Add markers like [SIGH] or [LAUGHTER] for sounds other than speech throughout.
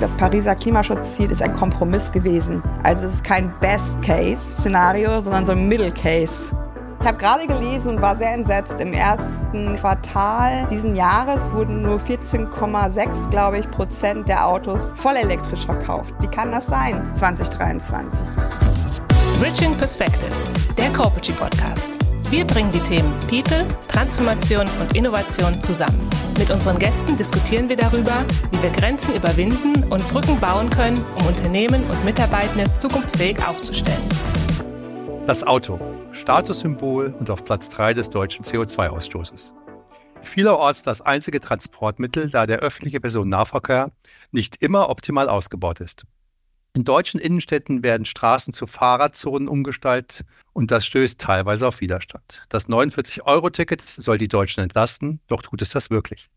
Das Pariser Klimaschutzziel ist ein Kompromiss gewesen. Also es ist kein Best-Case-Szenario, sondern so ein Middle-Case. Ich habe gerade gelesen und war sehr entsetzt. Im ersten Quartal diesen Jahres wurden nur 14,6, glaube ich, Prozent der Autos voll elektrisch verkauft. Wie kann das sein 2023? Bridging Perspectives, der Corporate Podcast. Wir bringen die Themen People, Transformation und Innovation zusammen. Mit unseren Gästen diskutieren wir darüber, wie wir Grenzen überwinden und Brücken bauen können, um Unternehmen und Mitarbeitende zukunftsfähig aufzustellen. Das Auto, Statussymbol und auf Platz 3 des deutschen CO2-Ausstoßes. Vielerorts das einzige Transportmittel, da der öffentliche Personennahverkehr nicht immer optimal ausgebaut ist. In deutschen Innenstädten werden Straßen zu Fahrradzonen umgestaltet und das stößt teilweise auf Widerstand. Das 49-Euro-Ticket soll die Deutschen entlasten, doch tut es das wirklich.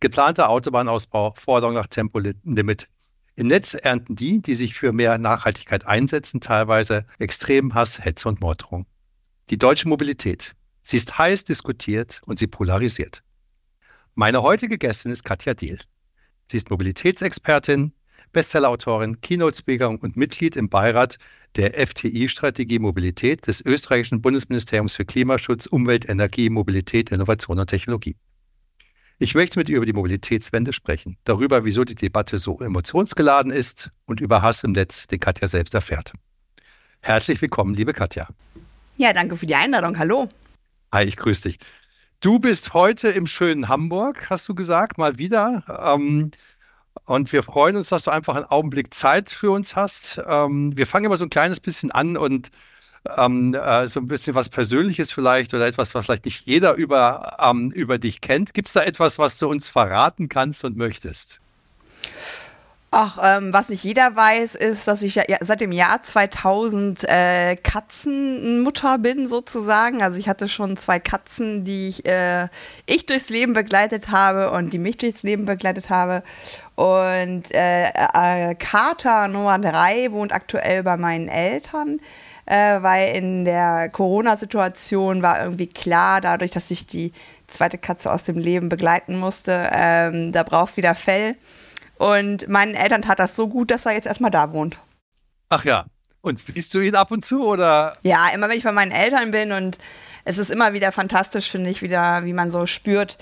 Geplanter Autobahnausbau, Forderung nach Tempolimit. Im Netz ernten die, die sich für mehr Nachhaltigkeit einsetzen, teilweise extremen Hass, Hetze und Morddrohung. Die deutsche Mobilität. Sie ist heiß diskutiert und sie polarisiert. Meine heutige Gästin ist Katja Diel. Sie ist Mobilitätsexpertin, Bestsellerautorin, Keynote-Speaker und Mitglied im Beirat der FTI-Strategie Mobilität des österreichischen Bundesministeriums für Klimaschutz, Umwelt, Energie, Mobilität, Innovation und Technologie. Ich möchte mit ihr über die Mobilitätswende sprechen, darüber, wieso die Debatte so emotionsgeladen ist und über Hass im Netz, den Katja selbst erfährt. Herzlich willkommen, liebe Katja. Ja, danke für die Einladung. Hallo. Hi, ich grüße dich. Du bist heute im schönen Hamburg, hast du gesagt, mal wieder. Ähm, und wir freuen uns, dass du einfach einen Augenblick Zeit für uns hast. Ähm, wir fangen immer so ein kleines bisschen an und ähm, äh, so ein bisschen was Persönliches vielleicht oder etwas, was vielleicht nicht jeder über, ähm, über dich kennt. Gibt es da etwas, was du uns verraten kannst und möchtest? Ach, ähm, was nicht jeder weiß, ist, dass ich ja, seit dem Jahr 2000 äh, Katzenmutter bin, sozusagen. Also ich hatte schon zwei Katzen, die ich, äh, ich durchs Leben begleitet habe und die mich durchs Leben begleitet habe. Und äh, äh, Kater Nummer drei wohnt aktuell bei meinen Eltern, äh, weil in der Corona-Situation war irgendwie klar, dadurch, dass ich die zweite Katze aus dem Leben begleiten musste, ähm, da brauchst wieder Fell. Und meinen Eltern tat das so gut, dass er jetzt erstmal da wohnt. Ach ja. Und siehst du ihn ab und zu oder? Ja, immer wenn ich bei meinen Eltern bin und es ist immer wieder fantastisch, finde ich, wieder, wie man so spürt,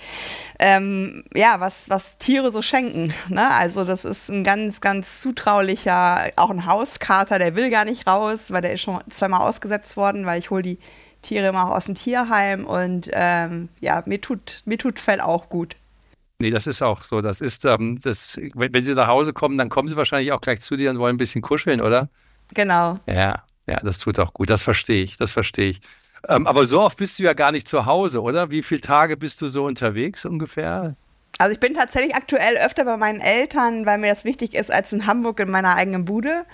ähm, ja, was, was Tiere so schenken. Ne? Also das ist ein ganz, ganz zutraulicher, auch ein Hauskater, der will gar nicht raus, weil der ist schon zweimal ausgesetzt worden, weil ich hole die Tiere immer auch aus dem Tierheim und ähm, ja, mir tut, mir tut Fell auch gut. Nee, das ist auch so. Das ist, ähm, das, wenn, wenn, sie nach Hause kommen, dann kommen sie wahrscheinlich auch gleich zu dir und wollen ein bisschen kuscheln, oder? Genau. Ja, ja, das tut auch gut. Das verstehe ich, das verstehe ich. Ähm, aber so oft bist du ja gar nicht zu Hause, oder? Wie viele Tage bist du so unterwegs ungefähr? Also ich bin tatsächlich aktuell öfter bei meinen Eltern, weil mir das wichtig ist, als in Hamburg in meiner eigenen Bude.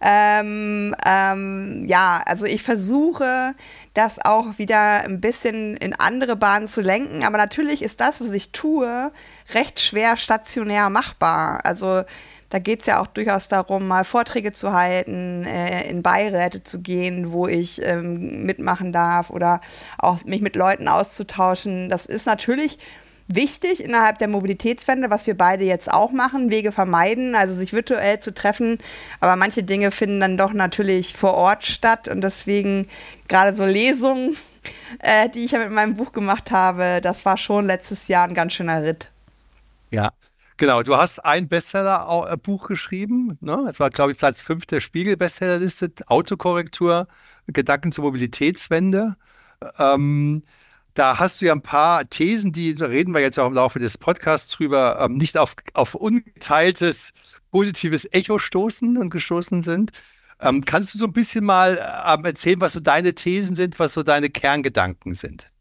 Ähm, ähm, ja, also ich versuche das auch wieder ein bisschen in andere Bahnen zu lenken, aber natürlich ist das, was ich tue, recht schwer stationär machbar. Also da geht es ja auch durchaus darum, mal Vorträge zu halten, äh, in Beiräte zu gehen, wo ich ähm, mitmachen darf oder auch mich mit Leuten auszutauschen. Das ist natürlich wichtig innerhalb der Mobilitätswende, was wir beide jetzt auch machen, Wege vermeiden, also sich virtuell zu treffen. Aber manche Dinge finden dann doch natürlich vor Ort statt und deswegen gerade so Lesungen, [LAUGHS] äh, die ich ja mit meinem Buch gemacht habe, das war schon letztes Jahr ein ganz schöner Ritt. Ja, Genau, du hast ein Bestseller-Buch geschrieben. Ne? Das war, glaube ich, Platz 5 der Spiegel-Bestsellerliste. Autokorrektur, Gedanken zur Mobilitätswende. Ähm, da hast du ja ein paar Thesen, die reden wir jetzt auch im Laufe des Podcasts drüber, ähm, nicht auf, auf ungeteiltes positives Echo stoßen und gestoßen sind. Ähm, kannst du so ein bisschen mal ähm, erzählen, was so deine Thesen sind, was so deine Kerngedanken sind?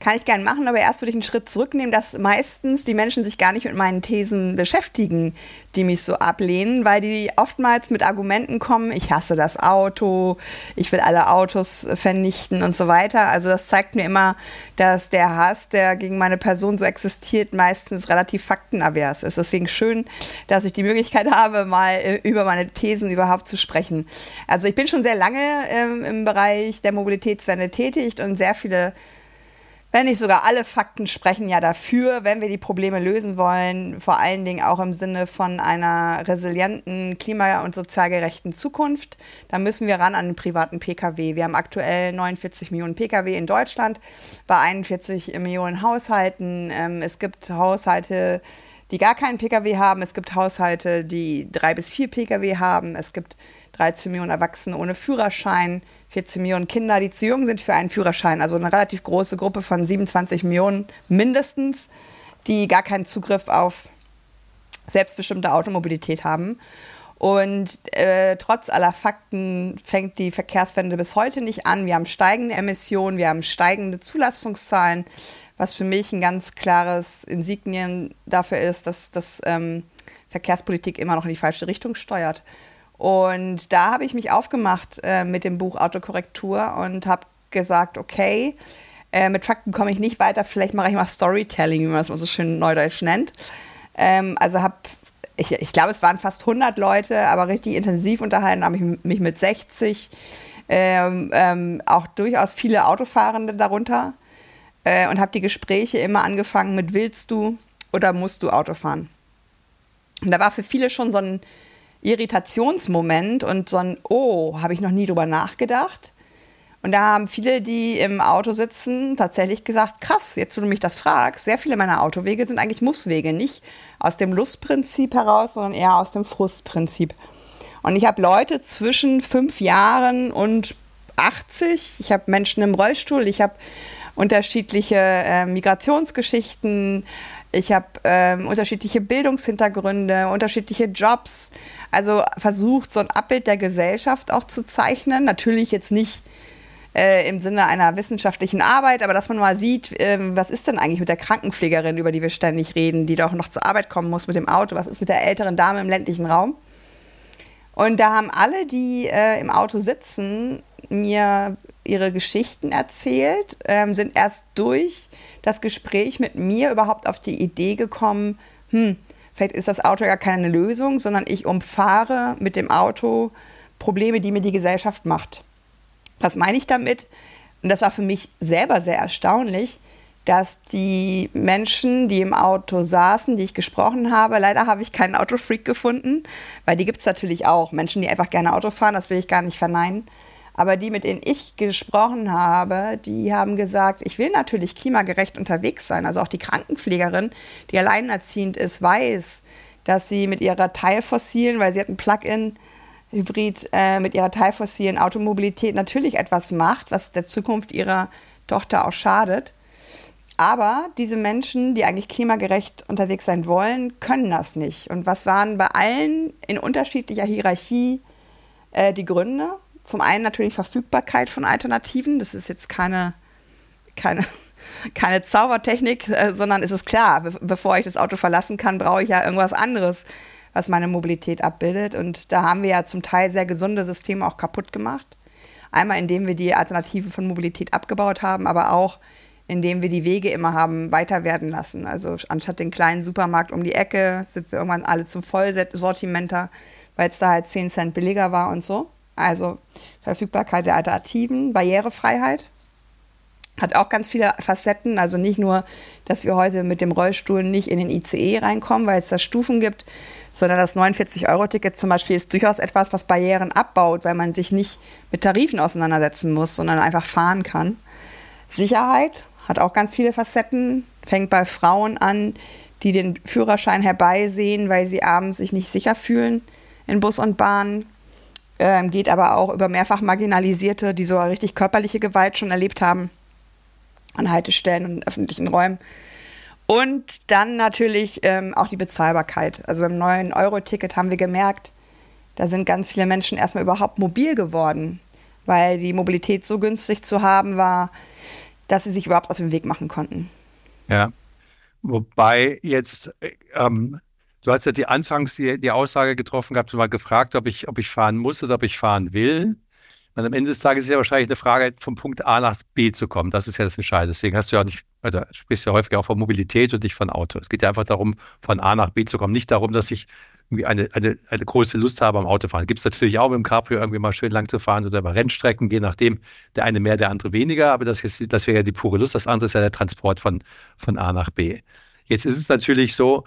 Kann ich gerne machen, aber erst würde ich einen Schritt zurücknehmen, dass meistens die Menschen sich gar nicht mit meinen Thesen beschäftigen, die mich so ablehnen, weil die oftmals mit Argumenten kommen, ich hasse das Auto, ich will alle Autos vernichten und so weiter. Also das zeigt mir immer, dass der Hass, der gegen meine Person so existiert, meistens relativ faktenavers ist. Deswegen schön, dass ich die Möglichkeit habe, mal äh, über meine Thesen überhaupt zu sprechen. Also ich bin schon sehr lange ähm, im Bereich der Mobilitätswende tätig und sehr viele wenn nicht sogar alle Fakten sprechen ja dafür, wenn wir die Probleme lösen wollen, vor allen Dingen auch im Sinne von einer resilienten, klima- und sozial gerechten Zukunft, dann müssen wir ran an den privaten Pkw. Wir haben aktuell 49 Millionen Pkw in Deutschland, bei 41 Millionen Haushalten. Ähm, es gibt Haushalte, die gar keinen Pkw haben. Es gibt Haushalte, die drei bis vier Pkw haben. Es gibt 13 Millionen Erwachsene ohne Führerschein. 14 Millionen Kinder, die zu jung sind für einen Führerschein. Also eine relativ große Gruppe von 27 Millionen mindestens, die gar keinen Zugriff auf selbstbestimmte Automobilität haben. Und äh, trotz aller Fakten fängt die Verkehrswende bis heute nicht an. Wir haben steigende Emissionen, wir haben steigende Zulassungszahlen, was für mich ein ganz klares Insignien dafür ist, dass, dass ähm, Verkehrspolitik immer noch in die falsche Richtung steuert. Und da habe ich mich aufgemacht äh, mit dem Buch Autokorrektur und habe gesagt, okay, äh, mit Fakten komme ich nicht weiter, vielleicht mache ich mal Storytelling, wie man das mal so schön neudeutsch nennt. Ähm, also habe, ich, ich glaube, es waren fast 100 Leute, aber richtig intensiv unterhalten habe ich mich mit 60, ähm, ähm, auch durchaus viele Autofahrende darunter äh, und habe die Gespräche immer angefangen mit willst du oder musst du Auto fahren? Und da war für viele schon so ein Irritationsmoment und so ein, oh, habe ich noch nie drüber nachgedacht. Und da haben viele, die im Auto sitzen, tatsächlich gesagt, krass, jetzt wo du mich das fragst, sehr viele meiner Autowege sind eigentlich Musswege, nicht aus dem Lustprinzip heraus, sondern eher aus dem Frustprinzip. Und ich habe Leute zwischen fünf Jahren und 80, ich habe Menschen im Rollstuhl, ich habe unterschiedliche äh, Migrationsgeschichten, ich habe ähm, unterschiedliche Bildungshintergründe, unterschiedliche Jobs. Also versucht, so ein Abbild der Gesellschaft auch zu zeichnen. Natürlich jetzt nicht äh, im Sinne einer wissenschaftlichen Arbeit, aber dass man mal sieht, äh, was ist denn eigentlich mit der Krankenpflegerin, über die wir ständig reden, die doch noch zur Arbeit kommen muss mit dem Auto. Was ist mit der älteren Dame im ländlichen Raum? Und da haben alle, die äh, im Auto sitzen, mir ihre Geschichten erzählt, ähm, sind erst durch das Gespräch mit mir überhaupt auf die Idee gekommen, hm, vielleicht ist das Auto ja keine Lösung, sondern ich umfahre mit dem Auto Probleme, die mir die Gesellschaft macht. Was meine ich damit? Und das war für mich selber sehr erstaunlich, dass die Menschen, die im Auto saßen, die ich gesprochen habe, leider habe ich keinen Autofreak gefunden, weil die gibt es natürlich auch. Menschen, die einfach gerne Auto fahren, das will ich gar nicht verneinen. Aber die, mit denen ich gesprochen habe, die haben gesagt, ich will natürlich klimagerecht unterwegs sein. Also auch die Krankenpflegerin, die alleinerziehend ist, weiß, dass sie mit ihrer teilfossilen, weil sie hat ein Plug-in, Hybrid äh, mit ihrer teilfossilen Automobilität natürlich etwas macht, was der Zukunft ihrer Tochter auch schadet. Aber diese Menschen, die eigentlich klimagerecht unterwegs sein wollen, können das nicht. Und was waren bei allen in unterschiedlicher Hierarchie äh, die Gründe? Zum einen natürlich Verfügbarkeit von Alternativen. Das ist jetzt keine, keine, [LAUGHS] keine Zaubertechnik, äh, sondern es ist klar, be bevor ich das Auto verlassen kann, brauche ich ja irgendwas anderes, was meine Mobilität abbildet. Und da haben wir ja zum Teil sehr gesunde Systeme auch kaputt gemacht. Einmal, indem wir die Alternative von Mobilität abgebaut haben, aber auch, indem wir die Wege immer haben weiter werden lassen. Also anstatt den kleinen Supermarkt um die Ecke sind wir irgendwann alle zum Vollsortimenter, weil es da halt 10 Cent billiger war und so. Also Verfügbarkeit der Alternativen, Barrierefreiheit hat auch ganz viele Facetten. Also nicht nur, dass wir heute mit dem Rollstuhl nicht in den ICE reinkommen, weil es da Stufen gibt, sondern das 49-Euro-Ticket zum Beispiel ist durchaus etwas, was Barrieren abbaut, weil man sich nicht mit Tarifen auseinandersetzen muss, sondern einfach fahren kann. Sicherheit hat auch ganz viele Facetten, fängt bei Frauen an, die den Führerschein herbeisehen, weil sie abends sich nicht sicher fühlen in Bus und Bahn ähm, geht aber auch über mehrfach Marginalisierte, die so richtig körperliche Gewalt schon erlebt haben an Haltestellen und öffentlichen Räumen. Und dann natürlich ähm, auch die Bezahlbarkeit. Also beim neuen Euro-Ticket haben wir gemerkt, da sind ganz viele Menschen erstmal überhaupt mobil geworden, weil die Mobilität so günstig zu haben war, dass sie sich überhaupt aus dem Weg machen konnten. Ja, wobei jetzt ähm, Du hast ja die anfangs die, die Aussage getroffen gehabt und mal gefragt, ob ich, ob ich fahren muss oder ob ich fahren will. Und am Ende des Tages ist ja wahrscheinlich eine Frage, vom Punkt A nach B zu kommen. Das ist ja das Entscheidende. Deswegen hast du ja nicht Also sprichst ja häufig auch von Mobilität und nicht von Auto. Es geht ja einfach darum, von A nach B zu kommen. Nicht darum, dass ich irgendwie eine, eine, eine große Lust habe am Autofahren. Gibt es natürlich auch mit dem Cabrio irgendwie mal schön lang zu fahren oder über Rennstrecken, je nachdem, der eine mehr, der andere weniger, aber das, das wäre ja die pure Lust. Das andere ist ja der Transport von, von A nach B. Jetzt ist es natürlich so,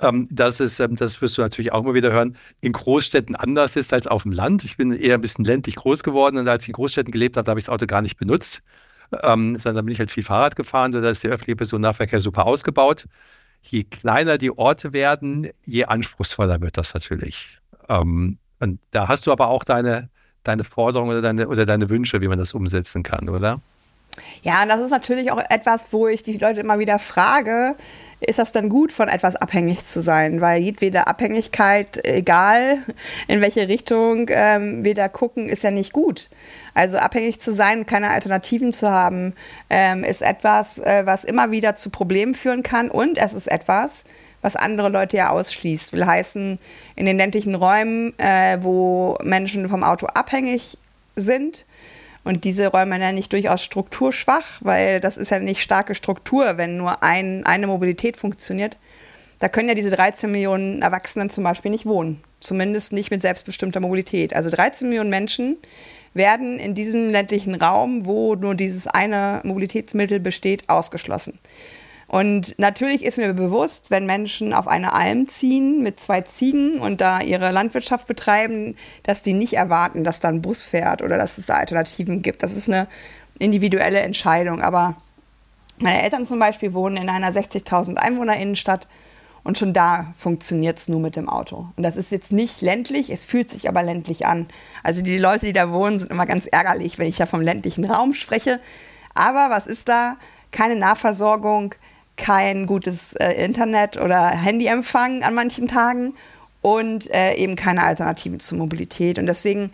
ähm, dass es, ähm, das wirst du natürlich auch mal wieder hören, in Großstädten anders ist als auf dem Land. Ich bin eher ein bisschen ländlich groß geworden und als ich in Großstädten gelebt habe, habe ich das Auto gar nicht benutzt, ähm, sondern bin ich halt viel Fahrrad gefahren. Da ist der öffentliche Personennahverkehr super ausgebaut je kleiner die Orte werden, je anspruchsvoller wird das natürlich. Ähm, und da hast du aber auch deine, deine Forderungen oder deine, oder deine Wünsche, wie man das umsetzen kann, oder? Ja, das ist natürlich auch etwas, wo ich die Leute immer wieder frage, ist das denn gut, von etwas abhängig zu sein? Weil jedwede Abhängigkeit, egal in welche Richtung ähm, wir da gucken, ist ja nicht gut. Also abhängig zu sein und keine Alternativen zu haben, ähm, ist etwas, äh, was immer wieder zu Problemen führen kann. Und es ist etwas, was andere Leute ja ausschließt. Will heißen, in den ländlichen Räumen, äh, wo Menschen vom Auto abhängig sind, und diese Räume nenne ich durchaus strukturschwach, weil das ist ja nicht starke Struktur, wenn nur ein, eine Mobilität funktioniert. Da können ja diese 13 Millionen Erwachsenen zum Beispiel nicht wohnen. Zumindest nicht mit selbstbestimmter Mobilität. Also 13 Millionen Menschen werden in diesem ländlichen Raum, wo nur dieses eine Mobilitätsmittel besteht, ausgeschlossen. Und natürlich ist mir bewusst, wenn Menschen auf eine Alm ziehen mit zwei Ziegen und da ihre Landwirtschaft betreiben, dass die nicht erwarten, dass da ein Bus fährt oder dass es da Alternativen gibt. Das ist eine individuelle Entscheidung. Aber meine Eltern zum Beispiel wohnen in einer 60.000 Einwohner-Innenstadt und schon da funktioniert es nur mit dem Auto. Und das ist jetzt nicht ländlich, es fühlt sich aber ländlich an. Also die Leute, die da wohnen, sind immer ganz ärgerlich, wenn ich ja vom ländlichen Raum spreche. Aber was ist da? Keine Nahversorgung, kein gutes äh, Internet oder Handyempfang an manchen Tagen und äh, eben keine Alternativen zur Mobilität. Und deswegen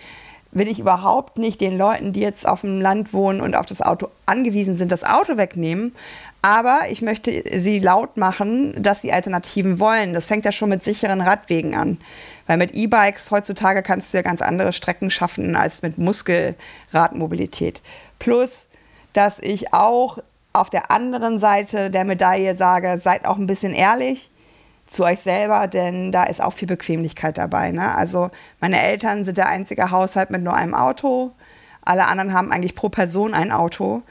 will ich überhaupt nicht den Leuten, die jetzt auf dem Land wohnen und auf das Auto angewiesen sind, das Auto wegnehmen. Aber ich möchte sie laut machen, dass sie Alternativen wollen. Das fängt ja schon mit sicheren Radwegen an. Weil mit E-Bikes heutzutage kannst du ja ganz andere Strecken schaffen als mit Muskelradmobilität. Plus, dass ich auch auf der anderen Seite der Medaille sage, seid auch ein bisschen ehrlich zu euch selber, denn da ist auch viel Bequemlichkeit dabei. Ne? Also meine Eltern sind der einzige Haushalt mit nur einem Auto. Alle anderen haben eigentlich pro Person ein Auto.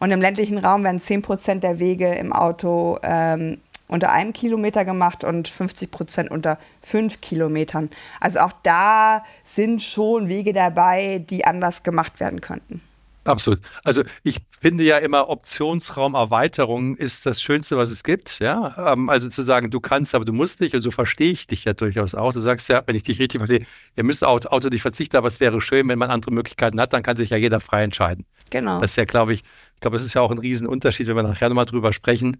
Und im ländlichen Raum werden 10 Prozent der Wege im Auto ähm, unter einem Kilometer gemacht und 50 Prozent unter fünf Kilometern. Also auch da sind schon Wege dabei, die anders gemacht werden könnten. Absolut. Also ich finde ja immer Optionsraumerweiterung ist das Schönste, was es gibt. Ja, ähm, also zu sagen, du kannst, aber du musst nicht. Und so verstehe ich dich ja durchaus auch. Du sagst ja, wenn ich dich richtig verstehe, ihr müsst Auto, Auto nicht verzichten, aber es wäre schön, wenn man andere Möglichkeiten hat, dann kann sich ja jeder frei entscheiden. Genau. Das ist ja, glaube ich, ich glaube, es ist ja auch ein Riesenunterschied, wenn wir nachher nochmal drüber sprechen.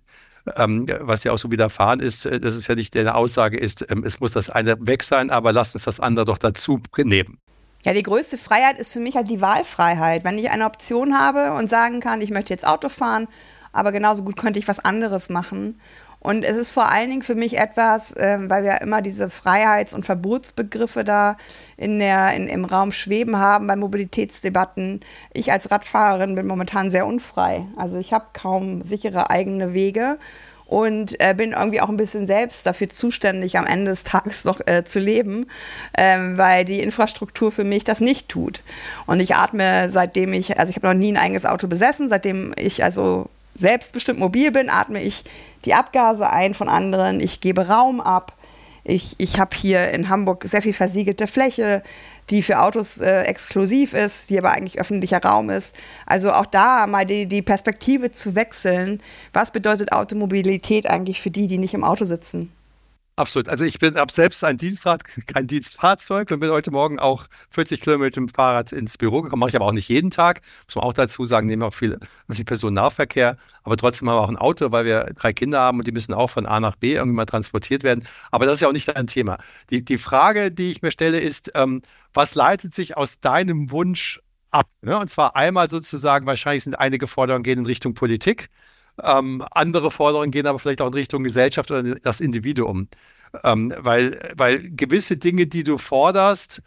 Ähm, was ja auch so widerfahren ist, äh, dass es ja nicht eine Aussage ist, ähm, es muss das eine weg sein, aber lass uns das andere doch dazu nehmen. Ja, die größte Freiheit ist für mich halt die Wahlfreiheit. Wenn ich eine Option habe und sagen kann, ich möchte jetzt Auto fahren, aber genauso gut könnte ich was anderes machen. Und es ist vor allen Dingen für mich etwas, äh, weil wir immer diese Freiheits- und Verbotsbegriffe da in der, in, im Raum schweben haben bei Mobilitätsdebatten. Ich als Radfahrerin bin momentan sehr unfrei. Also ich habe kaum sichere eigene Wege und äh, bin irgendwie auch ein bisschen selbst dafür zuständig, am Ende des Tages noch äh, zu leben, ähm, weil die Infrastruktur für mich das nicht tut. Und ich atme seitdem ich, also ich habe noch nie ein eigenes Auto besessen, seitdem ich also selbstbestimmt mobil bin, atme ich die Abgase ein von anderen, ich gebe Raum ab. Ich, ich habe hier in Hamburg sehr viel versiegelte Fläche die für Autos äh, exklusiv ist, die aber eigentlich öffentlicher Raum ist. Also auch da mal die, die Perspektive zu wechseln. Was bedeutet Automobilität eigentlich für die, die nicht im Auto sitzen? Absolut. Also ich bin ab selbst ein Dienstrad, [LAUGHS] kein Dienstfahrzeug und bin heute Morgen auch 40 Kilometer mit dem Fahrrad ins Büro gekommen. Mache ich aber auch nicht jeden Tag. Muss man auch dazu sagen, nehmen auch viel, viel Personennahverkehr. Aber trotzdem haben wir auch ein Auto, weil wir drei Kinder haben und die müssen auch von A nach B irgendwie mal transportiert werden. Aber das ist ja auch nicht ein Thema. Die, die Frage, die ich mir stelle, ist, ähm, was leitet sich aus deinem Wunsch ab? Ne? Und zwar einmal sozusagen, wahrscheinlich sind einige Forderungen gehen in Richtung Politik. Ähm, andere Forderungen gehen aber vielleicht auch in Richtung Gesellschaft oder das Individuum. Ähm, weil, weil gewisse Dinge, die du forderst,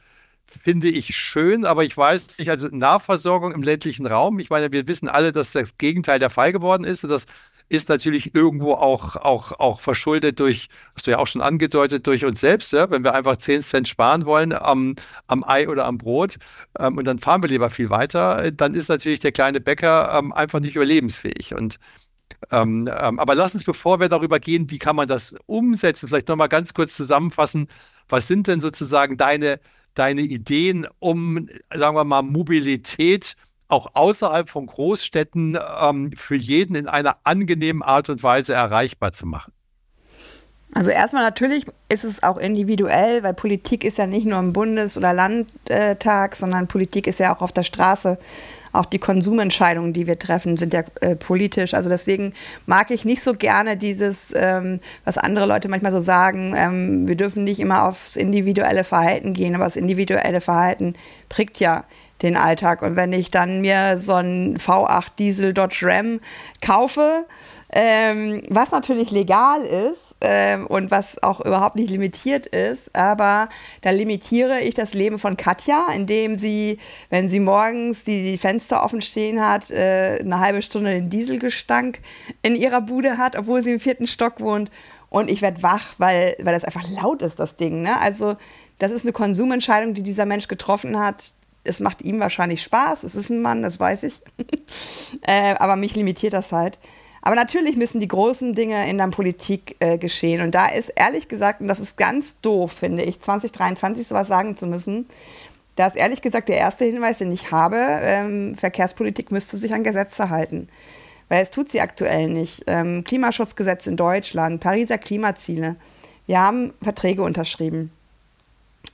finde ich schön, aber ich weiß nicht, also Nahversorgung im ländlichen Raum, ich meine, wir wissen alle, dass das Gegenteil der Fall geworden ist, dass ist natürlich irgendwo auch, auch, auch verschuldet durch, hast du ja auch schon angedeutet, durch uns selbst. Ja? Wenn wir einfach 10 Cent sparen wollen am, am Ei oder am Brot ähm, und dann fahren wir lieber viel weiter, dann ist natürlich der kleine Bäcker ähm, einfach nicht überlebensfähig. Und ähm, ähm, aber lass uns, bevor wir darüber gehen, wie kann man das umsetzen, vielleicht nochmal ganz kurz zusammenfassen. Was sind denn sozusagen deine, deine Ideen, um, sagen wir mal, Mobilität auch außerhalb von Großstädten ähm, für jeden in einer angenehmen Art und Weise erreichbar zu machen? Also erstmal natürlich ist es auch individuell, weil Politik ist ja nicht nur im Bundes- oder Landtag, sondern Politik ist ja auch auf der Straße. Auch die Konsumentscheidungen, die wir treffen, sind ja äh, politisch. Also deswegen mag ich nicht so gerne dieses, ähm, was andere Leute manchmal so sagen, ähm, wir dürfen nicht immer aufs individuelle Verhalten gehen, aber das individuelle Verhalten prägt ja den Alltag. Und wenn ich dann mir so einen V8 Diesel Dodge Ram kaufe, ähm, was natürlich legal ist ähm, und was auch überhaupt nicht limitiert ist, aber da limitiere ich das Leben von Katja, indem sie, wenn sie morgens die, die Fenster offen stehen hat, äh, eine halbe Stunde den Dieselgestank in ihrer Bude hat, obwohl sie im vierten Stock wohnt. Und ich werde wach, weil, weil das einfach laut ist, das Ding. Ne? Also das ist eine Konsumentscheidung, die dieser Mensch getroffen hat, es macht ihm wahrscheinlich Spaß, es ist ein Mann, das weiß ich. [LAUGHS] äh, aber mich limitiert das halt. Aber natürlich müssen die großen Dinge in der Politik äh, geschehen. Und da ist ehrlich gesagt, und das ist ganz doof, finde ich, 2023 sowas sagen zu müssen, da ist ehrlich gesagt der erste Hinweis, den ich habe, ähm, Verkehrspolitik müsste sich an Gesetze halten. Weil es tut sie aktuell nicht. Ähm, Klimaschutzgesetz in Deutschland, Pariser Klimaziele. Wir haben Verträge unterschrieben.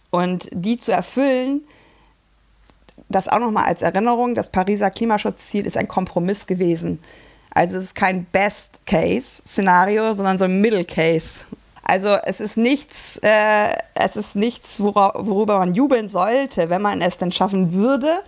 Und die zu erfüllen, das auch nochmal als Erinnerung, das Pariser Klimaschutzziel ist ein Kompromiss gewesen. Also es ist kein Best-Case-Szenario, sondern so ein Middle-Case. Also es ist nichts, äh, es ist nichts, worüber man jubeln sollte, wenn man es denn schaffen würde.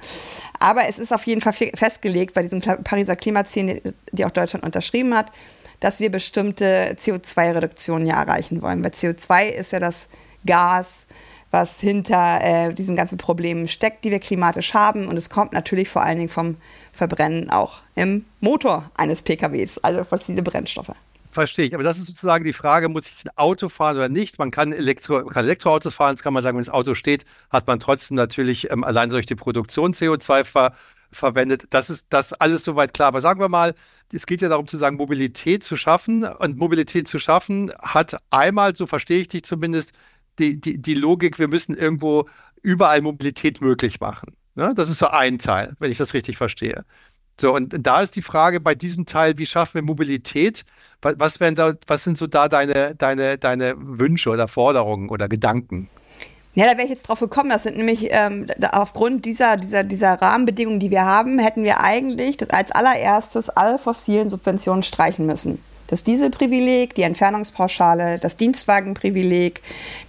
Aber es ist auf jeden Fall festgelegt bei diesem Pariser Klimaziel, die auch Deutschland unterschrieben hat, dass wir bestimmte CO2-Reduktionen ja erreichen wollen. Weil CO2 ist ja das Gas, was hinter äh, diesen ganzen Problemen steckt, die wir klimatisch haben. Und es kommt natürlich vor allen Dingen vom Verbrennen auch im Motor eines PKWs, also fossile Brennstoffe. Verstehe ich. Aber das ist sozusagen die Frage, muss ich ein Auto fahren oder nicht? Man kann, Elektro, kann Elektroautos fahren, das kann man sagen, wenn das Auto steht, hat man trotzdem natürlich ähm, allein durch die Produktion CO2 ver verwendet. Das ist das alles soweit klar. Aber sagen wir mal, es geht ja darum zu sagen, Mobilität zu schaffen. Und Mobilität zu schaffen hat einmal, so verstehe ich dich zumindest, die, die, die Logik, wir müssen irgendwo überall Mobilität möglich machen. Ne? Das ist so ein Teil, wenn ich das richtig verstehe. So, und da ist die Frage bei diesem Teil, wie schaffen wir Mobilität? Was, was, da, was sind so da deine, deine, deine Wünsche oder Forderungen oder Gedanken? Ja, da wäre ich jetzt drauf gekommen. Das sind nämlich ähm, aufgrund dieser, dieser, dieser Rahmenbedingungen, die wir haben, hätten wir eigentlich das als allererstes alle fossilen Subventionen streichen müssen das Dieselprivileg, die Entfernungspauschale, das Dienstwagenprivileg,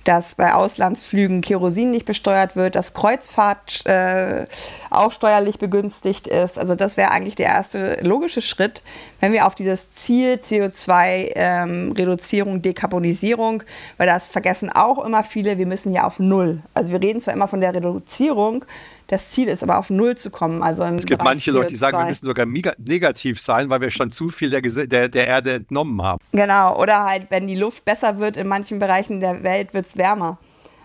dass bei Auslandsflügen Kerosin nicht besteuert wird, dass Kreuzfahrt äh, auch steuerlich begünstigt ist. Also das wäre eigentlich der erste logische Schritt, wenn wir auf dieses Ziel CO2-Reduzierung, ähm, Dekarbonisierung, weil das vergessen auch immer viele, wir müssen ja auf Null. Also wir reden zwar immer von der Reduzierung, das Ziel ist aber auf Null zu kommen. Also es gibt Bereich manche Leute, die sagen, wir müssen sogar negativ sein, weil wir schon zu viel der, der, der Erde entnommen haben. Genau, oder halt, wenn die Luft besser wird in manchen Bereichen der Welt, wird es wärmer.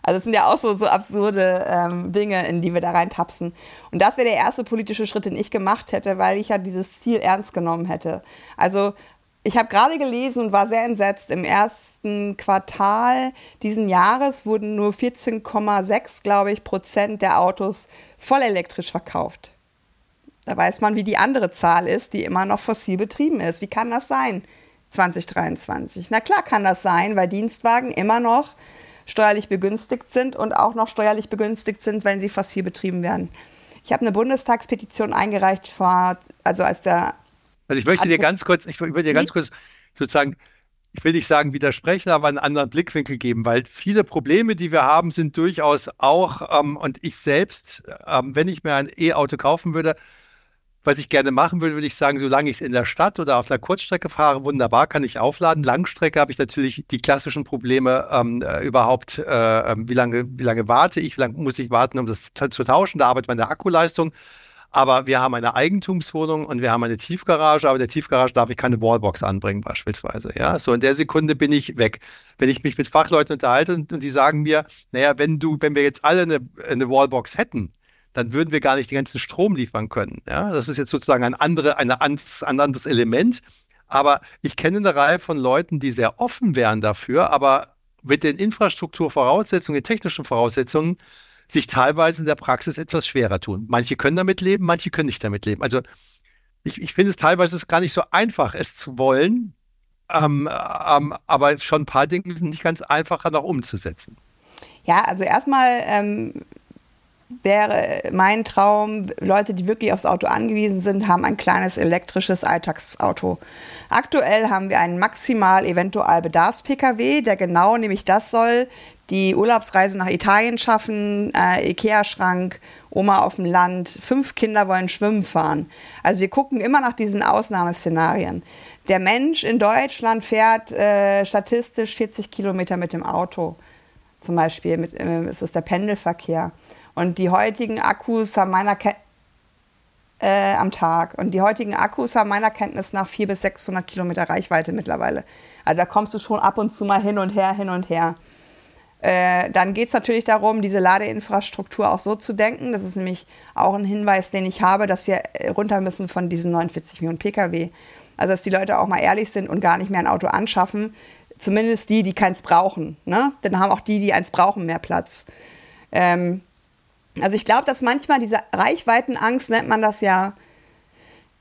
Also es sind ja auch so, so absurde ähm, Dinge, in die wir da reintapsen. Und das wäre der erste politische Schritt, den ich gemacht hätte, weil ich ja dieses Ziel ernst genommen hätte. Also ich habe gerade gelesen und war sehr entsetzt. Im ersten Quartal diesen Jahres wurden nur 14,6, glaube ich, Prozent der Autos voll elektrisch verkauft. Da weiß man, wie die andere Zahl ist, die immer noch fossil betrieben ist. Wie kann das sein 2023? Na klar kann das sein, weil Dienstwagen immer noch steuerlich begünstigt sind und auch noch steuerlich begünstigt sind, wenn sie fossil betrieben werden. Ich habe eine Bundestagspetition eingereicht vor, also als der also ich möchte dir ganz kurz, ich will dir ganz kurz sozusagen, ich will nicht sagen widersprechen, aber einen anderen Blickwinkel geben, weil viele Probleme, die wir haben, sind durchaus auch, ähm, und ich selbst, ähm, wenn ich mir ein E-Auto kaufen würde, was ich gerne machen würde, würde ich sagen, solange ich es in der Stadt oder auf der Kurzstrecke fahre, wunderbar, kann ich aufladen. Langstrecke habe ich natürlich die klassischen Probleme ähm, äh, überhaupt, äh, ähm, wie, lange, wie lange warte ich, wie lange muss ich warten, um das zu tauschen. Da arbeitet meine Akkuleistung. Aber wir haben eine Eigentumswohnung und wir haben eine Tiefgarage, aber in der Tiefgarage darf ich keine Wallbox anbringen beispielsweise. Ja, so in der Sekunde bin ich weg. Wenn ich mich mit Fachleuten unterhalte und, und die sagen mir, naja, wenn du, wenn wir jetzt alle eine, eine Wallbox hätten, dann würden wir gar nicht den ganzen Strom liefern können. Ja, das ist jetzt sozusagen ein, andere, ein anderes Element. Aber ich kenne eine Reihe von Leuten, die sehr offen wären dafür, aber mit den Infrastrukturvoraussetzungen, den technischen Voraussetzungen, sich teilweise in der Praxis etwas schwerer tun. Manche können damit leben, manche können nicht damit leben. Also ich, ich finde es teilweise ist gar nicht so einfach, es zu wollen, ähm, ähm, aber schon ein paar Dinge sind nicht ganz einfach noch umzusetzen. Ja, also erstmal ähm, wäre mein Traum, Leute, die wirklich aufs Auto angewiesen sind, haben ein kleines elektrisches Alltagsauto. Aktuell haben wir einen maximal eventual Bedarfs-Pkw, der genau nämlich das soll, die Urlaubsreise nach Italien schaffen, äh, Ikea-Schrank, Oma auf dem Land, fünf Kinder wollen schwimmen fahren. Also wir gucken immer nach diesen Ausnahmeszenarien. Der Mensch in Deutschland fährt äh, statistisch 40 Kilometer mit dem Auto. Zum Beispiel mit, äh, ist es der Pendelverkehr. Und die heutigen Akkus haben meiner Kenntnis äh, am Tag. Und die heutigen Akkus haben meiner Kenntnis nach 400 bis 600 Kilometer Reichweite mittlerweile. Also da kommst du schon ab und zu mal hin und her, hin und her. Äh, dann geht es natürlich darum, diese Ladeinfrastruktur auch so zu denken. Das ist nämlich auch ein Hinweis, den ich habe, dass wir äh, runter müssen von diesen 49 Millionen Pkw. Also dass die Leute auch mal ehrlich sind und gar nicht mehr ein Auto anschaffen. Zumindest die, die keins brauchen. Ne? Dann haben auch die, die eins brauchen, mehr Platz. Ähm, also ich glaube, dass manchmal diese Reichweitenangst, nennt man das ja,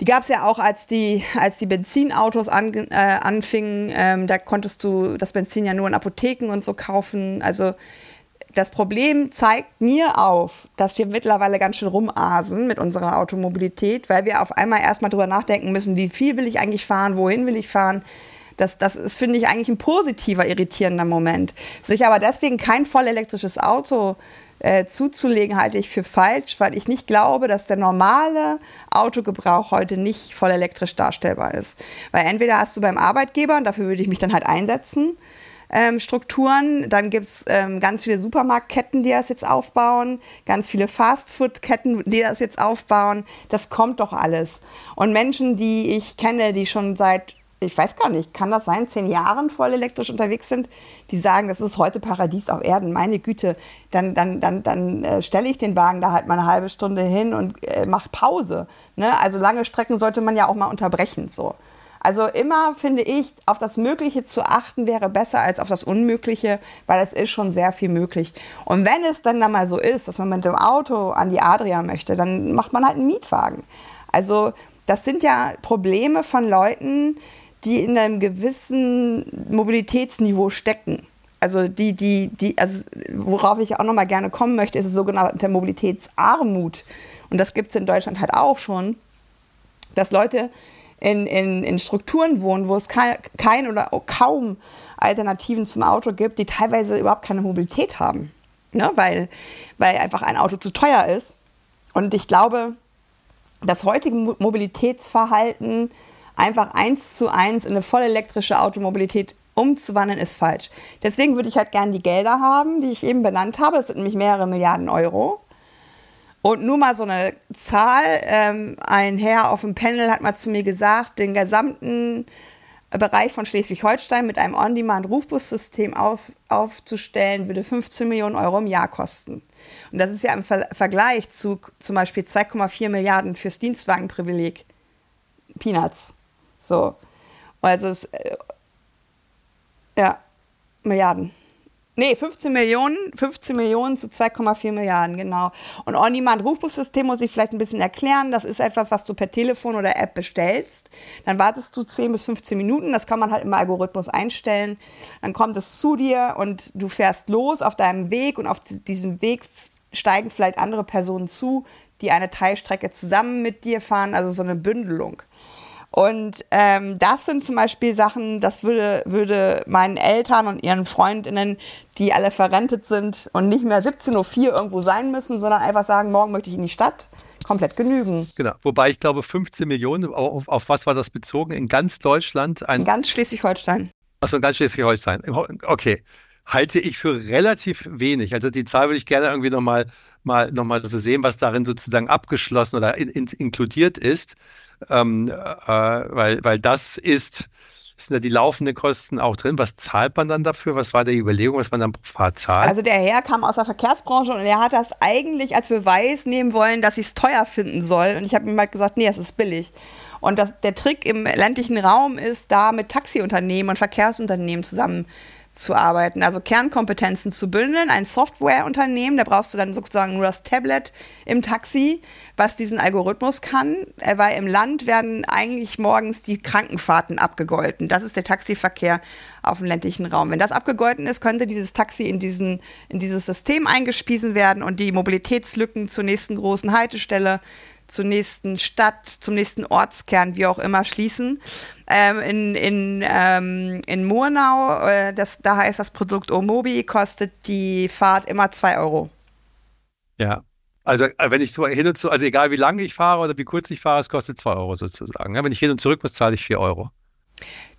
die gab es ja auch, als die, als die Benzinautos an, äh, anfingen. Ähm, da konntest du das Benzin ja nur in Apotheken und so kaufen. Also das Problem zeigt mir auf, dass wir mittlerweile ganz schön rumasen mit unserer Automobilität, weil wir auf einmal erstmal drüber nachdenken müssen, wie viel will ich eigentlich fahren, wohin will ich fahren. Das, das ist, finde ich, eigentlich ein positiver, irritierender Moment. Sich aber deswegen kein voll elektrisches Auto äh, zuzulegen, halte ich für falsch, weil ich nicht glaube, dass der normale Autogebrauch heute nicht voll elektrisch darstellbar ist. Weil entweder hast du beim Arbeitgeber, und dafür würde ich mich dann halt einsetzen, ähm, Strukturen. Dann gibt es ähm, ganz viele Supermarktketten, die das jetzt aufbauen, ganz viele Fastfood-Ketten, die das jetzt aufbauen. Das kommt doch alles. Und Menschen, die ich kenne, die schon seit ich weiß gar nicht, kann das sein, zehn Jahren voll elektrisch unterwegs sind, die sagen, das ist heute Paradies auf Erden, meine Güte, dann, dann, dann, dann äh, stelle ich den Wagen da halt mal eine halbe Stunde hin und äh, mache Pause. Ne? Also lange Strecken sollte man ja auch mal unterbrechen. So. Also immer finde ich, auf das Mögliche zu achten wäre besser als auf das Unmögliche, weil es ist schon sehr viel möglich. Und wenn es dann, dann mal so ist, dass man mit dem Auto an die Adria möchte, dann macht man halt einen Mietwagen. Also das sind ja Probleme von Leuten, die in einem gewissen Mobilitätsniveau stecken. Also die, die, die, also worauf ich auch nochmal gerne kommen möchte, ist das sogenannte Mobilitätsarmut. Und das gibt es in Deutschland halt auch schon, dass Leute in, in, in Strukturen wohnen, wo es kein, kein oder kaum Alternativen zum Auto gibt, die teilweise überhaupt keine Mobilität haben. Ne? Weil, weil einfach ein Auto zu teuer ist. Und ich glaube, das heutige Mobilitätsverhalten einfach eins zu eins in eine voll elektrische Automobilität umzuwandeln, ist falsch. Deswegen würde ich halt gerne die Gelder haben, die ich eben benannt habe. Das sind nämlich mehrere Milliarden Euro. Und nur mal so eine Zahl. Ähm, ein Herr auf dem Panel hat mal zu mir gesagt, den gesamten Bereich von Schleswig-Holstein mit einem On-Demand-Rufbussystem auf, aufzustellen, würde 15 Millionen Euro im Jahr kosten. Und das ist ja im Ver Vergleich zu zum Beispiel 2,4 Milliarden fürs Dienstwagenprivileg. Peanuts. So. Also es, äh, ja, Milliarden. Nee, 15 Millionen, 15 Millionen zu 2,4 Milliarden, genau. Und On-Demand-Rufbussystem muss ich vielleicht ein bisschen erklären. Das ist etwas, was du per Telefon oder App bestellst. Dann wartest du 10 bis 15 Minuten. Das kann man halt im Algorithmus einstellen. Dann kommt es zu dir und du fährst los auf deinem Weg und auf diesem Weg steigen vielleicht andere Personen zu, die eine Teilstrecke zusammen mit dir fahren. Also so eine Bündelung. Und ähm, das sind zum Beispiel Sachen, das würde, würde meinen Eltern und ihren Freundinnen, die alle verrentet sind und nicht mehr 17.04 Uhr irgendwo sein müssen, sondern einfach sagen, morgen möchte ich in die Stadt, komplett genügen. Genau, wobei ich glaube 15 Millionen, auf, auf was war das bezogen? In ganz Deutschland? Ein in ganz Schleswig-Holstein. Achso, in ganz Schleswig-Holstein. Okay halte ich für relativ wenig. Also die Zahl würde ich gerne irgendwie nochmal mal, noch mal so sehen, was darin sozusagen abgeschlossen oder in, in, inkludiert ist. Ähm, äh, weil, weil das ist, sind da die laufenden Kosten auch drin. Was zahlt man dann dafür? Was war die Überlegung, was man dann pro Fahrt zahlt? Also der Herr kam aus der Verkehrsbranche und er hat das eigentlich als Beweis nehmen wollen, dass ich es teuer finden soll. Und ich habe ihm halt gesagt, nee, es ist billig. Und das, der Trick im ländlichen Raum ist, da mit Taxiunternehmen und Verkehrsunternehmen zusammen zu arbeiten, also Kernkompetenzen zu bündeln. Ein Softwareunternehmen, da brauchst du dann sozusagen nur das Tablet im Taxi, was diesen Algorithmus kann, äh, weil im Land werden eigentlich morgens die Krankenfahrten abgegolten. Das ist der Taxiverkehr auf dem ländlichen Raum. Wenn das abgegolten ist, könnte dieses Taxi in, diesen, in dieses System eingespiesen werden und die Mobilitätslücken zur nächsten großen Haltestelle zur nächsten Stadt, zum nächsten Ortskern, wie auch immer, schließen. Ähm, in, in, ähm, in Murnau, äh, das, da heißt das Produkt Omobi, kostet die Fahrt immer 2 Euro. Ja. Also äh, wenn ich hin und zu, also egal wie lange ich fahre oder wie kurz ich fahre, es kostet 2 Euro sozusagen. Ja, wenn ich hin und zurück muss, zahle ich 4 Euro.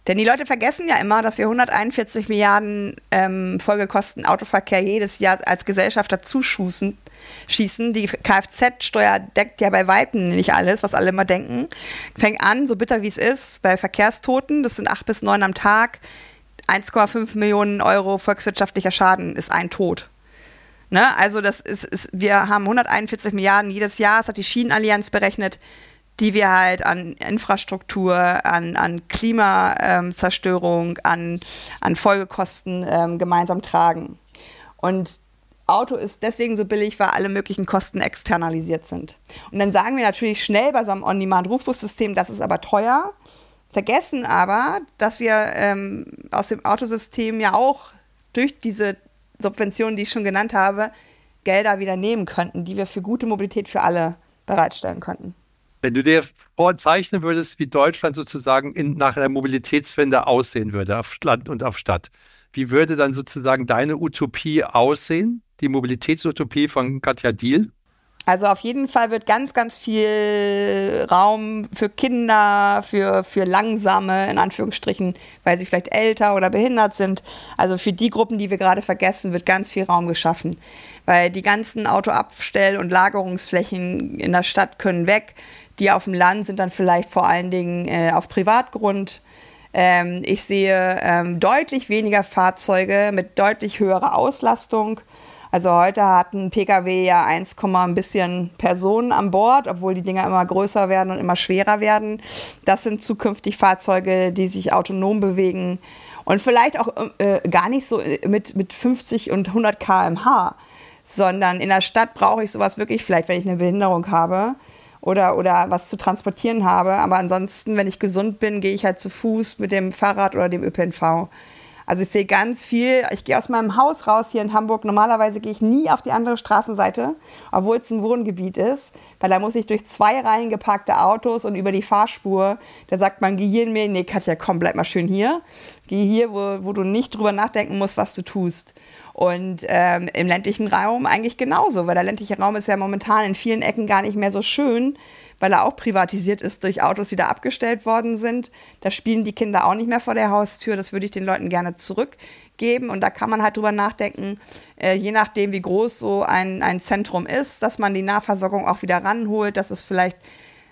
Denn die Leute vergessen ja immer, dass wir 141 Milliarden ähm, Folgekosten Autoverkehr jedes Jahr als Gesellschaft dazu schießen. Die Kfz-Steuer deckt ja bei Weitem nicht alles, was alle immer denken. Fängt an, so bitter wie es ist, bei Verkehrstoten, das sind acht bis neun am Tag, 1,5 Millionen Euro volkswirtschaftlicher Schaden ist ein Tod. Ne? Also das ist, ist, wir haben 141 Milliarden jedes Jahr, das hat die Schienenallianz berechnet die wir halt an Infrastruktur, an, an Klimazerstörung, ähm, an, an Folgekosten ähm, gemeinsam tragen. Und Auto ist deswegen so billig, weil alle möglichen Kosten externalisiert sind. Und dann sagen wir natürlich schnell bei so einem On-Demand-Rufbussystem, das ist aber teuer, vergessen aber, dass wir ähm, aus dem Autosystem ja auch durch diese Subventionen, die ich schon genannt habe, Gelder wieder nehmen könnten, die wir für gute Mobilität für alle bereitstellen könnten. Wenn du dir vorzeichnen würdest, wie Deutschland sozusagen in, nach einer Mobilitätswende aussehen würde, auf Land und auf Stadt, wie würde dann sozusagen deine Utopie aussehen? Die Mobilitätsutopie von Katja Diel? Also auf jeden Fall wird ganz, ganz viel Raum für Kinder, für, für langsame, in Anführungsstrichen, weil sie vielleicht älter oder behindert sind. Also für die Gruppen, die wir gerade vergessen, wird ganz viel Raum geschaffen. Weil die ganzen Autoabstell- und Lagerungsflächen in der Stadt können weg. Die auf dem Land sind dann vielleicht vor allen Dingen äh, auf Privatgrund. Ähm, ich sehe ähm, deutlich weniger Fahrzeuge mit deutlich höherer Auslastung. Also heute hat ein Pkw ja 1, ein bisschen Personen an Bord, obwohl die Dinger immer größer werden und immer schwerer werden. Das sind zukünftig Fahrzeuge, die sich autonom bewegen und vielleicht auch äh, gar nicht so äh, mit, mit 50 und 100 km/h, sondern in der Stadt brauche ich sowas wirklich vielleicht, wenn ich eine Behinderung habe oder, oder was zu transportieren habe. Aber ansonsten, wenn ich gesund bin, gehe ich halt zu Fuß mit dem Fahrrad oder dem ÖPNV. Also ich sehe ganz viel. Ich gehe aus meinem Haus raus hier in Hamburg. Normalerweise gehe ich nie auf die andere Straßenseite, obwohl es ein Wohngebiet ist, weil da muss ich durch zwei Reihen Autos und über die Fahrspur. Da sagt man, geh hier in mir. Nee, Katja, komm, bleib mal schön hier. Geh hier, wo, wo du nicht drüber nachdenken musst, was du tust. Und ähm, im ländlichen Raum eigentlich genauso, weil der ländliche Raum ist ja momentan in vielen Ecken gar nicht mehr so schön, weil er auch privatisiert ist durch Autos, die da abgestellt worden sind. Da spielen die Kinder auch nicht mehr vor der Haustür. Das würde ich den Leuten gerne zurückgeben. Und da kann man halt drüber nachdenken, äh, je nachdem, wie groß so ein, ein Zentrum ist, dass man die Nahversorgung auch wieder ranholt, dass es vielleicht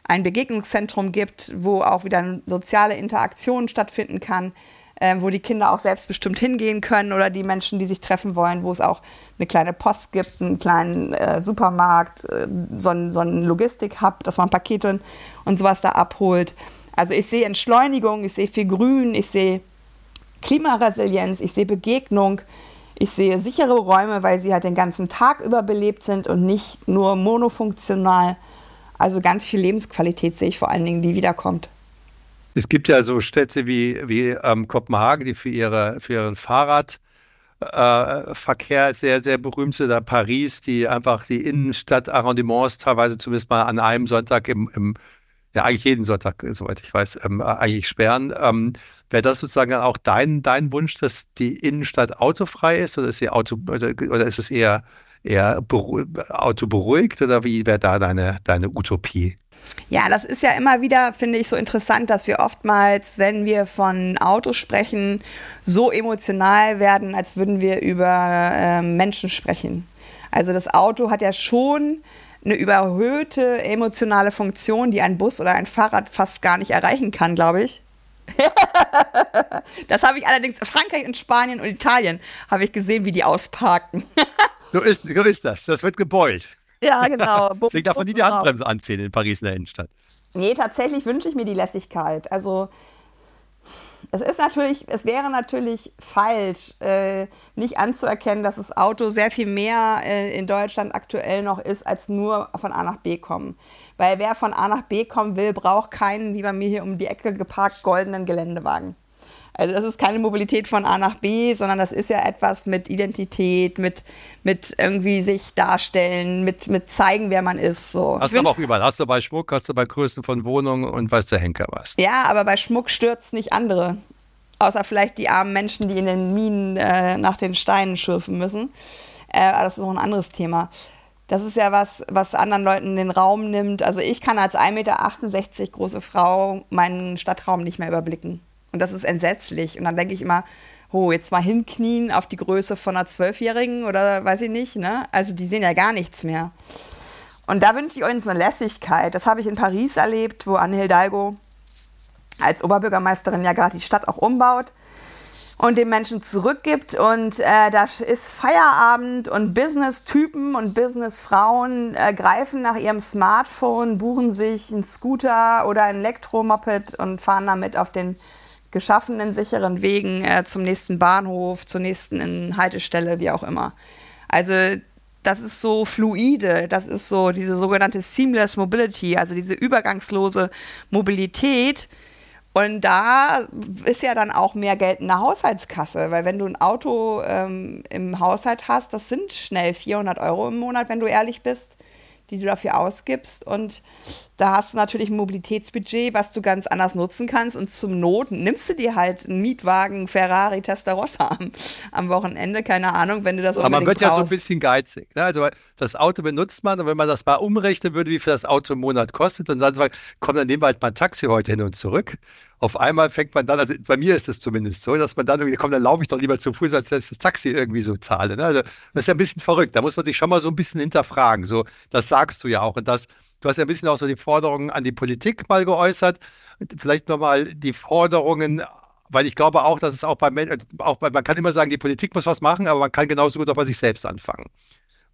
ein Begegnungszentrum gibt, wo auch wieder soziale Interaktion stattfinden kann äh, wo die Kinder auch selbstbestimmt hingehen können oder die Menschen, die sich treffen wollen, wo es auch eine kleine Post gibt, einen kleinen äh, Supermarkt, äh, so ein, so ein Logistik-Hub, dass man Pakete und sowas da abholt. Also ich sehe Entschleunigung, ich sehe viel Grün, ich sehe Klimaresilienz, ich sehe Begegnung, ich sehe sichere Räume, weil sie halt den ganzen Tag über belebt sind und nicht nur monofunktional. Also ganz viel Lebensqualität sehe ich vor allen Dingen, die wiederkommt. Es gibt ja so Städte wie, wie ähm, Kopenhagen, die für, ihre, für ihren Fahrradverkehr äh, sehr, sehr berühmt sind. Oder Paris, die einfach die Innenstadt-Arrondiments teilweise zumindest mal an einem Sonntag im, im ja eigentlich jeden Sonntag, soweit ich weiß, ähm, eigentlich sperren. Ähm, Wäre das sozusagen auch dein, dein Wunsch, dass die Innenstadt autofrei ist oder ist, sie Auto, oder, oder ist es eher, eher Auto beruhigt oder wie wäre da deine, deine Utopie? Ja, das ist ja immer wieder, finde ich, so interessant, dass wir oftmals, wenn wir von Autos sprechen, so emotional werden, als würden wir über äh, Menschen sprechen. Also das Auto hat ja schon eine überhöhte emotionale Funktion, die ein Bus oder ein Fahrrad fast gar nicht erreichen kann, glaube ich. [LAUGHS] das habe ich allerdings in Frankreich und Spanien und Italien habe ich gesehen, wie die ausparken. [LAUGHS] so, ist, so ist das. Das wird gebeult. Ja, genau. [LAUGHS] Deswegen darf man nie die Handbremse anziehen in Paris in der Innenstadt. Nee, tatsächlich wünsche ich mir die Lässigkeit. Also es ist natürlich, es wäre natürlich falsch, äh, nicht anzuerkennen, dass das Auto sehr viel mehr äh, in Deutschland aktuell noch ist, als nur von A nach B kommen. Weil wer von A nach B kommen will, braucht keinen, wie bei mir hier um die Ecke geparkt, goldenen Geländewagen. Also das ist keine Mobilität von A nach B, sondern das ist ja etwas mit Identität, mit, mit irgendwie sich darstellen, mit, mit zeigen, wer man ist. So. Hast du aber auch überall. Hast du bei Schmuck, hast du bei Größen von Wohnungen und weiß der Henker was. Ja, aber bei Schmuck stürzt nicht andere. Außer vielleicht die armen Menschen, die in den Minen äh, nach den Steinen schürfen müssen. Äh, aber das ist noch ein anderes Thema. Das ist ja was, was anderen Leuten den Raum nimmt. Also ich kann als 1,68 Meter große Frau meinen Stadtraum nicht mehr überblicken. Und das ist entsetzlich. Und dann denke ich immer, oh, jetzt mal hinknien auf die Größe von einer Zwölfjährigen oder weiß ich nicht. Ne? Also die sehen ja gar nichts mehr. Und da wünsche ich uns eine Lässigkeit. Das habe ich in Paris erlebt, wo Anne Hidalgo als Oberbürgermeisterin ja gerade die Stadt auch umbaut und den Menschen zurückgibt. Und äh, da ist Feierabend und Business-Typen und Business-Frauen äh, greifen nach ihrem Smartphone, buchen sich einen Scooter oder ein Elektromoped und fahren damit auf den geschaffenen sicheren Wegen äh, zum nächsten Bahnhof, zur nächsten Haltestelle, wie auch immer. Also das ist so fluide, das ist so diese sogenannte Seamless Mobility, also diese übergangslose Mobilität. Und da ist ja dann auch mehr Geld in der Haushaltskasse, weil wenn du ein Auto ähm, im Haushalt hast, das sind schnell 400 Euro im Monat, wenn du ehrlich bist die du dafür ausgibst. Und da hast du natürlich ein Mobilitätsbudget, was du ganz anders nutzen kannst. Und zum Not nimmst du dir halt einen Mietwagen Ferrari Testarossa am, am Wochenende, keine Ahnung, wenn du das Aber man wird brauchst. ja so ein bisschen geizig. Ne? Also das Auto benutzt man und wenn man das mal umrechnen würde, wie viel das Auto im Monat kostet und dann sagt, komm, dann nehmen wir halt mal ein Taxi heute hin und zurück auf einmal fängt man dann, also bei mir ist es zumindest so, dass man dann irgendwie, komm, dann laufe ich doch lieber zu Fuß, als dass das Taxi irgendwie so zahle. Ne? Also das ist ja ein bisschen verrückt. Da muss man sich schon mal so ein bisschen hinterfragen. So, das sagst du ja auch. Und das, du hast ja ein bisschen auch so die Forderungen an die Politik mal geäußert. Vielleicht nochmal die Forderungen weil ich glaube auch, dass es auch bei, auch bei, man kann immer sagen, die Politik muss was machen, aber man kann genauso gut auch bei sich selbst anfangen.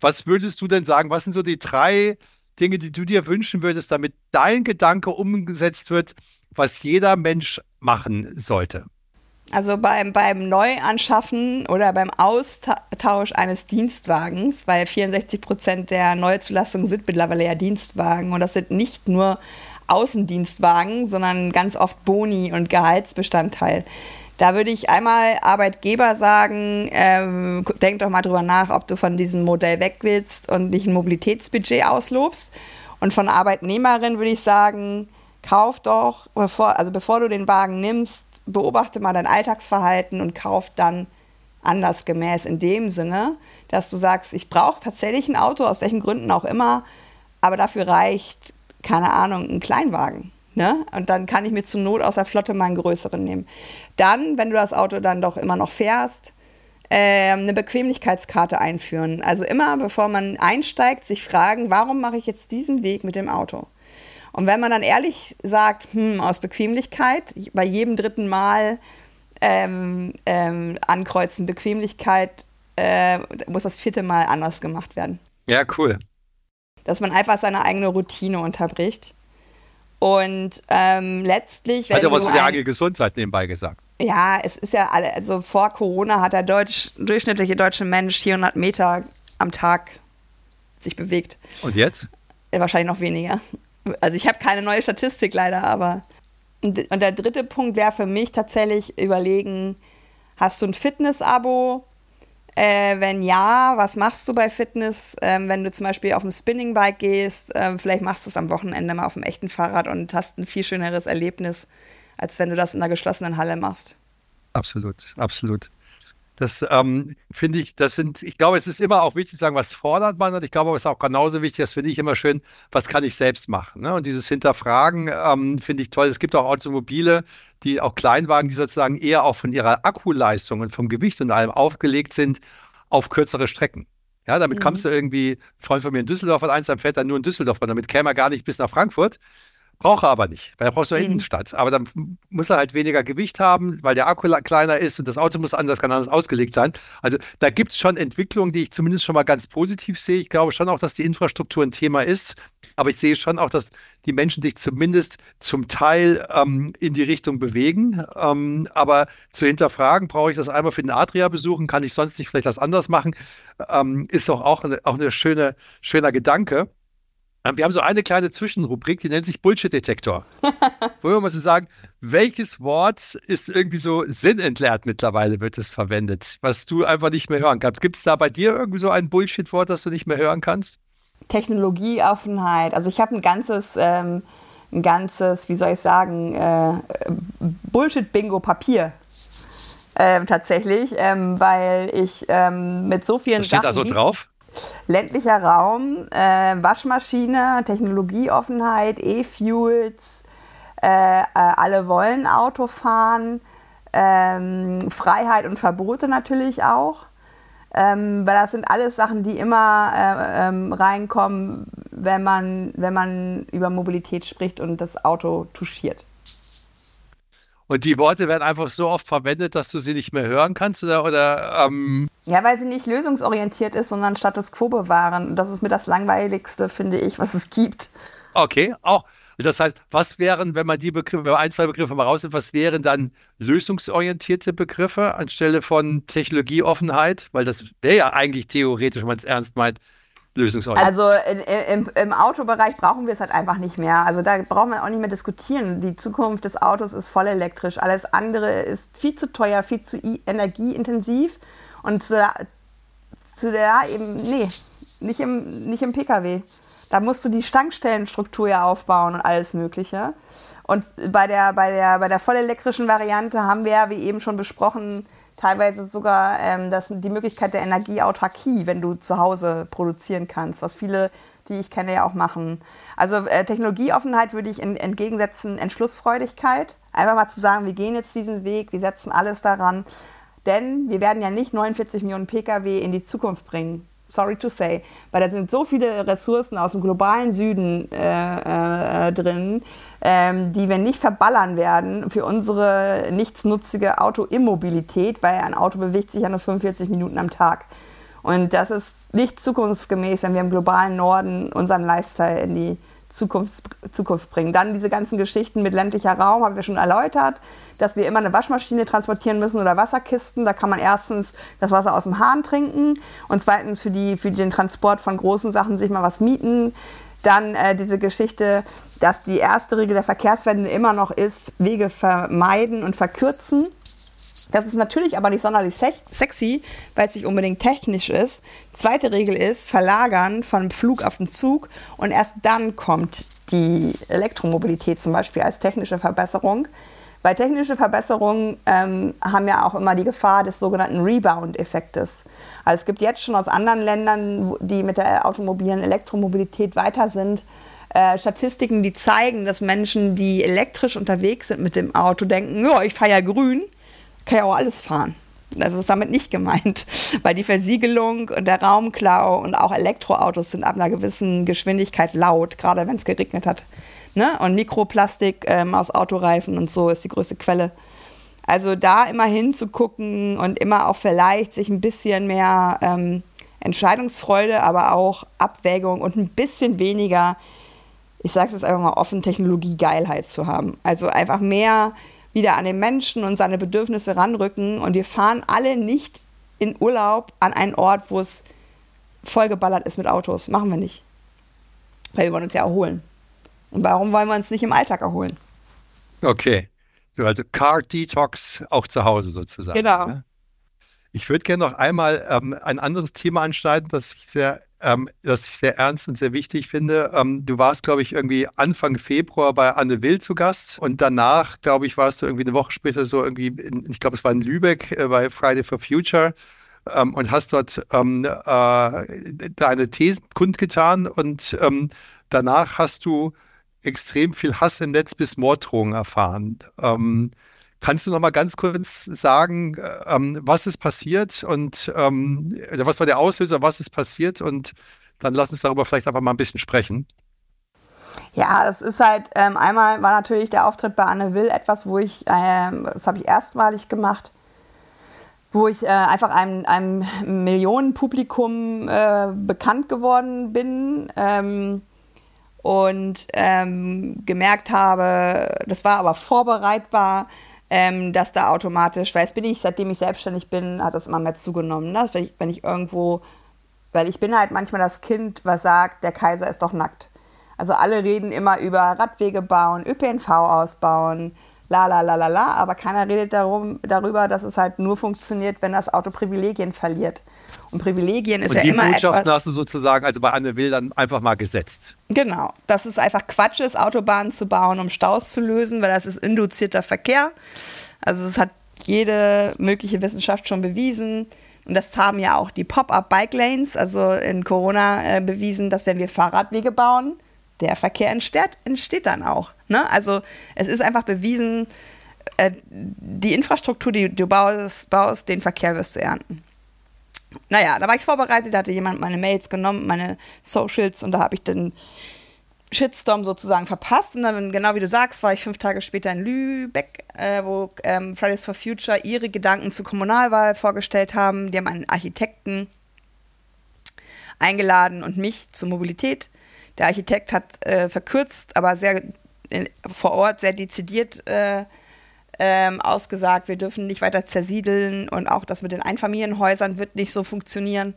Was würdest du denn sagen? Was sind so die drei Dinge, die du dir wünschen würdest, damit dein Gedanke umgesetzt wird, was jeder Mensch machen sollte? Also beim, beim Neuanschaffen oder beim Austausch eines Dienstwagens, weil 64 Prozent der Neuzulassungen sind mittlerweile ja Dienstwagen und das sind nicht nur Außendienstwagen, sondern ganz oft Boni und Gehaltsbestandteil. Da würde ich einmal Arbeitgeber sagen, ähm, denk doch mal drüber nach, ob du von diesem Modell weg willst und nicht ein Mobilitätsbudget auslobst. Und von Arbeitnehmerin würde ich sagen, kauf doch, bevor, also bevor du den Wagen nimmst, beobachte mal dein Alltagsverhalten und kauf dann andersgemäß in dem Sinne, dass du sagst, ich brauche tatsächlich ein Auto, aus welchen Gründen auch immer, aber dafür reicht, keine Ahnung, ein Kleinwagen. Ne? Und dann kann ich mir zur Not aus der Flotte mal einen größeren nehmen. Dann, wenn du das Auto dann doch immer noch fährst, äh, eine Bequemlichkeitskarte einführen. Also immer, bevor man einsteigt, sich fragen, warum mache ich jetzt diesen Weg mit dem Auto? Und wenn man dann ehrlich sagt, hm, aus Bequemlichkeit, bei jedem dritten Mal ähm, ähm, ankreuzen Bequemlichkeit, äh, muss das vierte Mal anders gemacht werden. Ja, cool. Dass man einfach seine eigene Routine unterbricht. Und ähm, letztlich. Hat ja was mit der eigenen Gesundheit nebenbei gesagt. Ja, es ist ja alle, also vor Corona hat der Deutsch, durchschnittliche deutsche Mensch 400 Meter am Tag sich bewegt. Und jetzt? Wahrscheinlich noch weniger. Also ich habe keine neue Statistik leider, aber. Und, der dritte Punkt wäre für mich tatsächlich überlegen, hast du ein Fitness-Abo? Äh, wenn ja, was machst du bei Fitness? Ähm, wenn du zum Beispiel auf dem Spinningbike gehst, äh, vielleicht machst du es am Wochenende mal auf dem echten Fahrrad und hast ein viel schöneres Erlebnis, als wenn du das in einer geschlossenen Halle machst. Absolut, absolut. Das ähm, finde ich, das sind, ich glaube, es ist immer auch wichtig zu sagen, was fordert man und ich glaube, es ist auch genauso wichtig, das finde ich immer schön, was kann ich selbst machen. Ne? Und dieses Hinterfragen ähm, finde ich toll. Es gibt auch Automobile, die auch Kleinwagen, die sozusagen eher auch von ihrer Akkuleistung und vom Gewicht und allem aufgelegt sind auf kürzere Strecken. Ja, damit mhm. kommst du irgendwie, ein Freund von mir in Düsseldorf hat eins, dann fährt er nur in Düsseldorf und damit käme er gar nicht bis nach Frankfurt. Braucht er aber nicht, weil er braucht so eine mhm. Innenstadt. Aber dann muss er halt weniger Gewicht haben, weil der Akku kleiner ist und das Auto muss anders, kann anders ausgelegt sein. Also da gibt es schon Entwicklungen, die ich zumindest schon mal ganz positiv sehe. Ich glaube schon auch, dass die Infrastruktur ein Thema ist. Aber ich sehe schon auch, dass die Menschen sich zumindest zum Teil ähm, in die Richtung bewegen. Ähm, aber zu hinterfragen, brauche ich das einmal für den Adria besuchen? Kann ich sonst nicht vielleicht was anderes machen? Ähm, ist doch auch auch eine schöne, schöner Gedanke. Ähm, wir haben so eine kleine Zwischenrubrik, die nennt sich Bullshit-Detektor. [LAUGHS] Wo wir mal so sagen, welches Wort ist irgendwie so sinnentleert mittlerweile, wird es verwendet, was du einfach nicht mehr hören kannst. Gibt es da bei dir irgendwie so ein Bullshit-Wort, das du nicht mehr hören kannst? Technologieoffenheit. Also ich habe ein ganzes, ähm, ein ganzes, wie soll ich sagen, äh, Bullshit-Bingo-Papier. Ähm, tatsächlich, ähm, weil ich ähm, mit so vielen Was steht Sachen, da so drauf? Ländlicher Raum, äh, Waschmaschine, Technologieoffenheit, E-Fuels, äh, äh, alle wollen Auto fahren, ähm, Freiheit und Verbote natürlich auch. Ähm, weil das sind alles Sachen, die immer äh, ähm, reinkommen, wenn man, wenn man über Mobilität spricht und das Auto touchiert. Und die Worte werden einfach so oft verwendet, dass du sie nicht mehr hören kannst oder, oder ähm Ja, weil sie nicht lösungsorientiert ist, sondern Status quo bewahren. Und das ist mir das Langweiligste, finde ich, was es gibt. Okay, auch. Das heißt, was wären, wenn man die Begriffe, wenn man ein, zwei Begriffe mal rausnimmt, was wären dann lösungsorientierte Begriffe anstelle von Technologieoffenheit? Weil das wäre ja eigentlich theoretisch, wenn man es ernst meint, lösungsorientiert. Also in, im, im, Autobereich brauchen wir es halt einfach nicht mehr. Also da brauchen wir auch nicht mehr diskutieren. Die Zukunft des Autos ist voll elektrisch. Alles andere ist viel zu teuer, viel zu energieintensiv. Und zu der, zu der eben, nee, nicht im, nicht im Pkw. Da musst du die Stankstellenstruktur ja aufbauen und alles Mögliche. Und bei der, bei der, bei der vollelektrischen Variante haben wir ja, wie eben schon besprochen, teilweise sogar ähm, das, die Möglichkeit der Energieautarkie, wenn du zu Hause produzieren kannst, was viele, die ich kenne, ja auch machen. Also äh, Technologieoffenheit würde ich in, entgegensetzen Entschlussfreudigkeit. Einfach mal zu sagen, wir gehen jetzt diesen Weg, wir setzen alles daran. Denn wir werden ja nicht 49 Millionen Pkw in die Zukunft bringen sorry to say, weil da sind so viele Ressourcen aus dem globalen Süden äh, äh, drin, ähm, die wir nicht verballern werden für unsere nichtsnutzige Autoimmobilität, weil ein Auto bewegt sich ja nur 45 Minuten am Tag. Und das ist nicht zukunftsgemäß, wenn wir im globalen Norden unseren Lifestyle in die Zukunft, Zukunft bringen. Dann diese ganzen Geschichten mit ländlicher Raum, haben wir schon erläutert, dass wir immer eine Waschmaschine transportieren müssen oder Wasserkisten. Da kann man erstens das Wasser aus dem Hahn trinken und zweitens für, die, für den Transport von großen Sachen sich mal was mieten. Dann äh, diese Geschichte, dass die erste Regel der Verkehrswende immer noch ist, Wege vermeiden und verkürzen. Das ist natürlich aber nicht sonderlich sexy, weil es nicht unbedingt technisch ist. Zweite Regel ist verlagern von Flug auf den Zug und erst dann kommt die Elektromobilität zum Beispiel als technische Verbesserung. Weil technische Verbesserungen ähm, haben ja auch immer die Gefahr des sogenannten Rebound-Effektes. Also es gibt jetzt schon aus anderen Ländern, die mit der automobilen Elektromobilität weiter sind, äh, Statistiken, die zeigen, dass Menschen, die elektrisch unterwegs sind mit dem Auto, denken, ja, ich fahre ja grün kann ja auch alles fahren. Das ist damit nicht gemeint, [LAUGHS] weil die Versiegelung und der Raumklau und auch Elektroautos sind ab einer gewissen Geschwindigkeit laut, gerade wenn es geregnet hat. Ne? Und Mikroplastik ähm, aus Autoreifen und so ist die größte Quelle. Also da immer hinzugucken und immer auch vielleicht sich ein bisschen mehr ähm, Entscheidungsfreude, aber auch Abwägung und ein bisschen weniger, ich sage es jetzt einfach mal offen, Technologiegeilheit zu haben. Also einfach mehr wieder an den Menschen und seine Bedürfnisse ranrücken. Und wir fahren alle nicht in Urlaub an einen Ort, wo es vollgeballert ist mit Autos. Machen wir nicht. Weil wir wollen uns ja erholen. Und warum wollen wir uns nicht im Alltag erholen? Okay. also Car Detox auch zu Hause sozusagen. Genau. Ne? Ich würde gerne noch einmal ähm, ein anderes Thema anschneiden, das ich sehr, ähm, das ich sehr ernst und sehr wichtig finde. Ähm, du warst, glaube ich, irgendwie Anfang Februar bei Anne Will zu Gast und danach, glaube ich, warst du irgendwie eine Woche später so irgendwie, in, ich glaube, es war in Lübeck äh, bei Friday for Future ähm, und hast dort ähm, äh, deine Thesen kundgetan und ähm, danach hast du extrem viel Hass im Netz bis Morddrohungen erfahren. Kannst du noch mal ganz kurz sagen, ähm, was ist passiert und ähm, was war der Auslöser, was ist passiert und dann lass uns darüber vielleicht einfach mal ein bisschen sprechen. Ja, das ist halt, ähm, einmal war natürlich der Auftritt bei Anne Will etwas, wo ich, ähm, das habe ich erstmalig gemacht, wo ich äh, einfach einem, einem Millionenpublikum äh, bekannt geworden bin ähm, und ähm, gemerkt habe, das war aber vorbereitbar, ähm, dass da automatisch, weil es bin ich, seitdem ich selbstständig bin, hat das immer mehr zugenommen. Ne? Wenn, ich, wenn ich irgendwo, weil ich bin halt manchmal das Kind, was sagt, der Kaiser ist doch nackt. Also alle reden immer über Radwege bauen, ÖPNV ausbauen, la la la la la, aber keiner redet darum, darüber, dass es halt nur funktioniert, wenn das Auto Privilegien verliert. Und Privilegien ist und ja die immer Botschaften etwas. hast du sozusagen, also bei Anne Will dann einfach mal gesetzt. Genau, dass es einfach Quatsch ist, Autobahnen zu bauen, um Staus zu lösen, weil das ist induzierter Verkehr. Also es hat jede mögliche Wissenschaft schon bewiesen. Und das haben ja auch die Pop-up-Bike-Lanes, also in Corona äh, bewiesen, dass wenn wir Fahrradwege bauen, der Verkehr entsteht, entsteht dann auch. Ne? Also es ist einfach bewiesen, äh, die Infrastruktur, die du baust, baust, den Verkehr wirst du ernten. Naja, da war ich vorbereitet, da hatte jemand meine Mails genommen, meine Socials und da habe ich den Shitstorm sozusagen verpasst. Und dann, genau wie du sagst, war ich fünf Tage später in Lübeck, äh, wo ähm, Fridays for Future ihre Gedanken zur Kommunalwahl vorgestellt haben. Die haben einen Architekten eingeladen und mich zur Mobilität. Der Architekt hat äh, verkürzt, aber sehr in, vor Ort sehr dezidiert äh, ähm, ausgesagt, wir dürfen nicht weiter zersiedeln und auch das mit den Einfamilienhäusern wird nicht so funktionieren.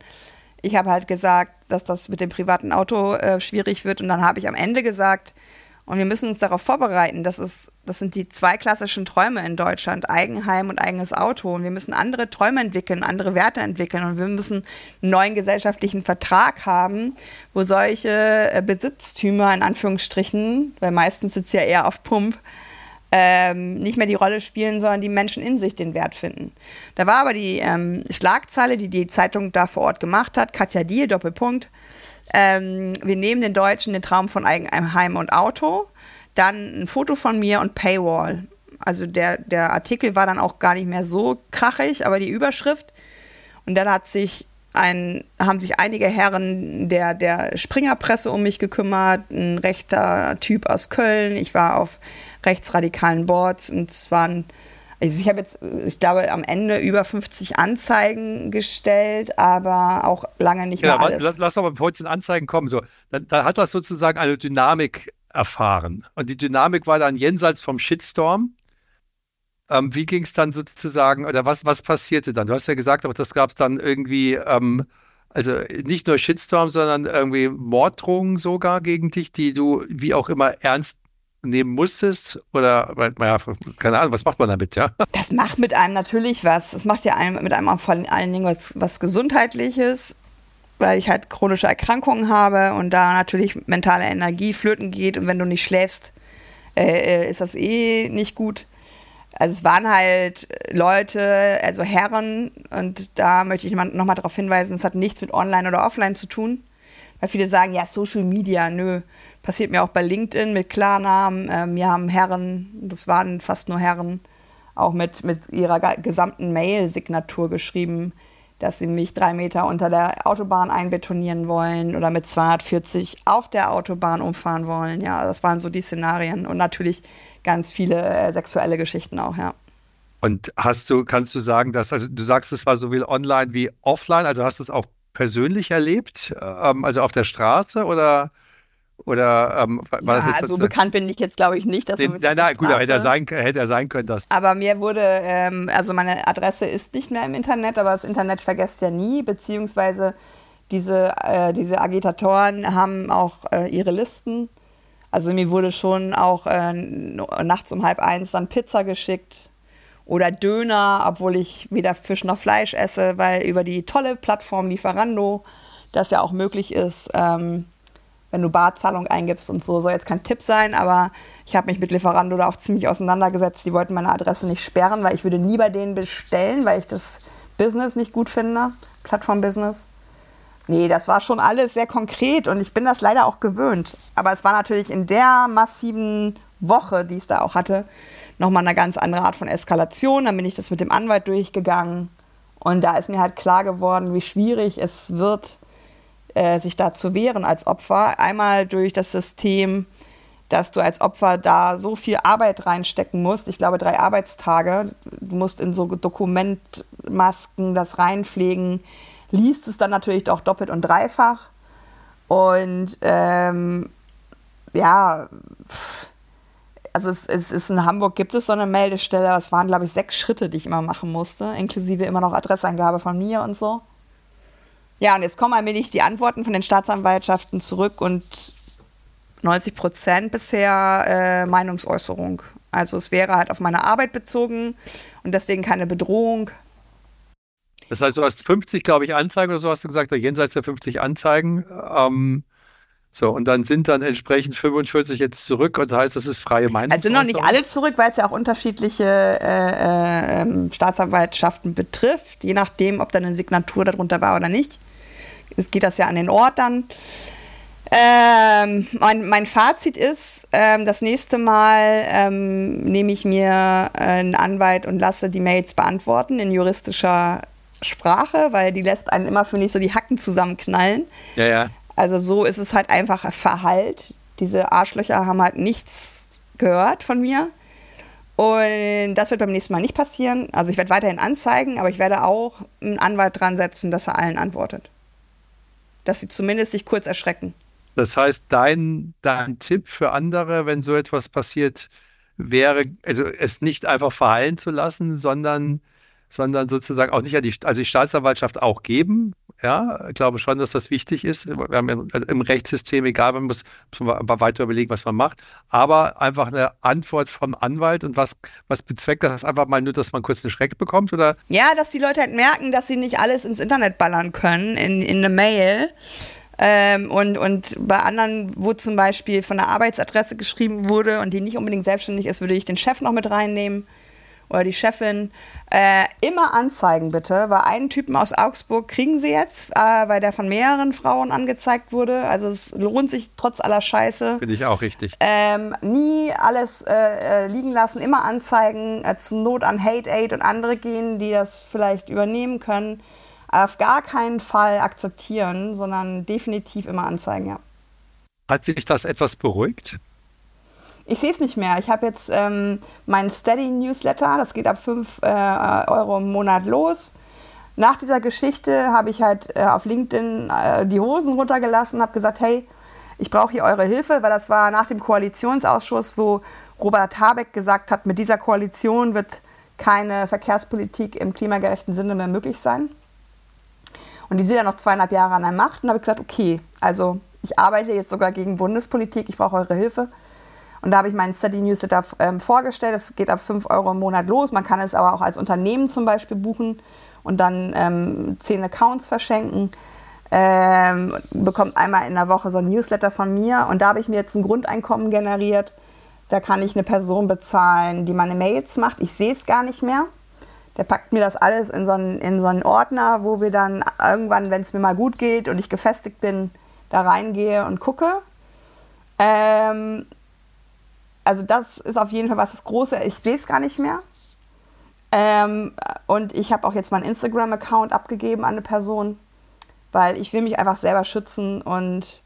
Ich habe halt gesagt, dass das mit dem privaten Auto äh, schwierig wird und dann habe ich am Ende gesagt, und wir müssen uns darauf vorbereiten. Das, ist, das sind die zwei klassischen Träume in Deutschland, Eigenheim und eigenes Auto. Und wir müssen andere Träume entwickeln, andere Werte entwickeln. Und wir müssen einen neuen gesellschaftlichen Vertrag haben, wo solche äh, Besitztümer in Anführungsstrichen, weil meistens sitzt ja eher auf Pump, ähm, nicht mehr die Rolle spielen, sondern die Menschen in sich den Wert finden. Da war aber die ähm, Schlagzeile, die die Zeitung da vor Ort gemacht hat, Katja Diel, Doppelpunkt, ähm, wir nehmen den Deutschen den Traum von Eigenheim und Auto, dann ein Foto von mir und Paywall. Also der, der Artikel war dann auch gar nicht mehr so krachig, aber die Überschrift. Und dann hat sich ein, haben sich einige Herren der, der Springerpresse um mich gekümmert, ein rechter Typ aus Köln. Ich war auf rechtsradikalen Boards und es waren, also ich habe jetzt, ich glaube, am Ende über 50 Anzeigen gestellt, aber auch lange nicht ja, mehr alles. Lass, lass aber bevor zu den Anzeigen kommen, so, dann, dann hat das sozusagen eine Dynamik erfahren. Und die Dynamik war dann jenseits vom Shitstorm. Ähm, wie ging es dann sozusagen, oder was, was passierte dann? Du hast ja gesagt, aber das gab es dann irgendwie, ähm, also nicht nur Shitstorm, sondern irgendwie Morddrohungen sogar gegen dich, die du wie auch immer ernst nehmen musstest? Oder, naja, keine Ahnung, was macht man damit, ja? [LAUGHS] Das macht mit einem natürlich was. Das macht ja einem, mit einem vor allen Dingen was, was Gesundheitliches, weil ich halt chronische Erkrankungen habe und da natürlich mentale Energie flöten geht und wenn du nicht schläfst, äh, ist das eh nicht gut. Also es waren halt Leute, also Herren, und da möchte ich nochmal darauf hinweisen, es hat nichts mit Online oder Offline zu tun. Weil viele sagen, ja, Social Media, nö. Passiert mir auch bei LinkedIn mit Klarnamen. Äh, mir haben Herren, das waren fast nur Herren, auch mit, mit ihrer gesamten Mail-Signatur geschrieben, dass sie mich drei Meter unter der Autobahn einbetonieren wollen oder mit 240 auf der Autobahn umfahren wollen. Ja, das waren so die Szenarien. Und natürlich ganz viele äh, sexuelle Geschichten auch, ja. Und hast du, kannst du sagen, dass, also du sagst, es war sowohl online wie offline, also hast du es auch persönlich erlebt, ähm, also auf der Straße oder oder ähm, war ja, das jetzt so bekannt bin ich jetzt glaube ich nicht, dass den, Nein, nein, gut, hätte er sein, hätte er sein können, dass. Aber mir wurde, ähm, also meine Adresse ist nicht mehr im Internet, aber das Internet vergesst ja nie, beziehungsweise diese, äh, diese Agitatoren haben auch äh, ihre Listen also mir wurde schon auch äh, nachts um halb eins dann Pizza geschickt Oder Döner, obwohl ich weder Fisch noch Fleisch esse, weil über die tolle Plattform Lieferando das ja auch möglich ist, ähm, wenn du Barzahlung eingibst und so, soll jetzt kein Tipp sein, aber ich habe mich mit Lieferando da auch ziemlich auseinandergesetzt. Die wollten meine Adresse nicht sperren, weil ich würde nie bei denen bestellen, weil ich das Business nicht gut finde, Plattform-Business. Nee, das war schon alles sehr konkret und ich bin das leider auch gewöhnt. Aber es war natürlich in der massiven Woche, die es da auch hatte, nochmal eine ganz andere Art von Eskalation. Dann bin ich das mit dem Anwalt durchgegangen und da ist mir halt klar geworden, wie schwierig es wird, äh, sich da zu wehren als Opfer. Einmal durch das System, dass du als Opfer da so viel Arbeit reinstecken musst. Ich glaube, drei Arbeitstage. Du musst in so Dokumentmasken das reinpflegen, liest es dann natürlich auch doppelt und dreifach. Und ähm, ja, also es, es, ist in Hamburg gibt es so eine Meldestelle. Es waren, glaube ich, sechs Schritte, die ich immer machen musste, inklusive immer noch Adresseingabe von mir und so. Ja, und jetzt kommen allmählich die Antworten von den Staatsanwaltschaften zurück und 90 Prozent bisher äh, Meinungsäußerung. Also es wäre halt auf meine Arbeit bezogen und deswegen keine Bedrohung. Das heißt, du hast 50, glaube ich, Anzeigen oder so hast du gesagt, jenseits der 50 Anzeigen. Ähm, so, und dann sind dann entsprechend 45 jetzt zurück und heißt, das ist freie Meinung. Also noch nicht alle zurück, weil es ja auch unterschiedliche äh, äh, ähm, Staatsanwaltschaften betrifft, je nachdem, ob da eine Signatur darunter war oder nicht. Es geht das ja an den Ort dann. Ähm, mein, mein, Fazit ist, ähm, das nächste Mal ähm, nehme ich mir äh, einen Anwalt und lasse die Mails beantworten in juristischer Sprache, weil die lässt einen immer für nicht so die Hacken zusammenknallen. Ja, ja. Also so ist es halt einfach Verhalt. Diese Arschlöcher haben halt nichts gehört von mir. Und das wird beim nächsten Mal nicht passieren. Also ich werde weiterhin anzeigen, aber ich werde auch einen Anwalt dran setzen, dass er allen antwortet. Dass sie zumindest sich kurz erschrecken. Das heißt, dein, dein Tipp für andere, wenn so etwas passiert, wäre, also es nicht einfach verheilen zu lassen, sondern, sondern sozusagen auch nicht an die, also die Staatsanwaltschaft auch geben. Ja, ich glaube schon, dass das wichtig ist. Wir haben ja also im Rechtssystem, egal, man muss, muss man weiter überlegen, was man macht. Aber einfach eine Antwort vom Anwalt und was, was bezweckt das? Einfach mal nur, dass man kurz einen Schreck bekommt, oder? Ja, dass die Leute halt merken, dass sie nicht alles ins Internet ballern können, in, in eine Mail ähm, und, und bei anderen, wo zum Beispiel von der Arbeitsadresse geschrieben wurde und die nicht unbedingt selbstständig ist, würde ich den Chef noch mit reinnehmen oder die Chefin. Äh, immer anzeigen bitte, weil einen Typen aus Augsburg kriegen sie jetzt, äh, weil der von mehreren Frauen angezeigt wurde. Also es lohnt sich trotz aller Scheiße. Finde ich auch richtig. Ähm, nie alles äh, äh liegen lassen, immer anzeigen, äh, zur Not an Hate Aid und andere gehen, die das vielleicht übernehmen können auf gar keinen Fall akzeptieren, sondern definitiv immer anzeigen, ja. Hat sich das etwas beruhigt? Ich sehe es nicht mehr. Ich habe jetzt ähm, meinen Steady-Newsletter, das geht ab 5 äh, Euro im Monat los. Nach dieser Geschichte habe ich halt äh, auf LinkedIn äh, die Hosen runtergelassen, habe gesagt, hey, ich brauche hier eure Hilfe, weil das war nach dem Koalitionsausschuss, wo Robert Habeck gesagt hat, mit dieser Koalition wird keine Verkehrspolitik im klimagerechten Sinne mehr möglich sein. Und die sind ja noch zweieinhalb Jahre an der Macht. Und habe ich gesagt, okay, also ich arbeite jetzt sogar gegen Bundespolitik, ich brauche eure Hilfe. Und da habe ich meinen Study Newsletter ähm, vorgestellt. Es geht ab 5 Euro im Monat los. Man kann es aber auch als Unternehmen zum Beispiel buchen und dann ähm, 10 Accounts verschenken. Ähm, bekommt einmal in der Woche so ein Newsletter von mir. Und da habe ich mir jetzt ein Grundeinkommen generiert. Da kann ich eine Person bezahlen, die meine Mails macht. Ich sehe es gar nicht mehr. Der packt mir das alles in so einen, in so einen Ordner, wo wir dann irgendwann, wenn es mir mal gut geht und ich gefestigt bin, da reingehe und gucke. Ähm, also das ist auf jeden Fall was das Große. Ich sehe es gar nicht mehr. Ähm, und ich habe auch jetzt meinen Instagram-Account abgegeben an eine Person, weil ich will mich einfach selber schützen und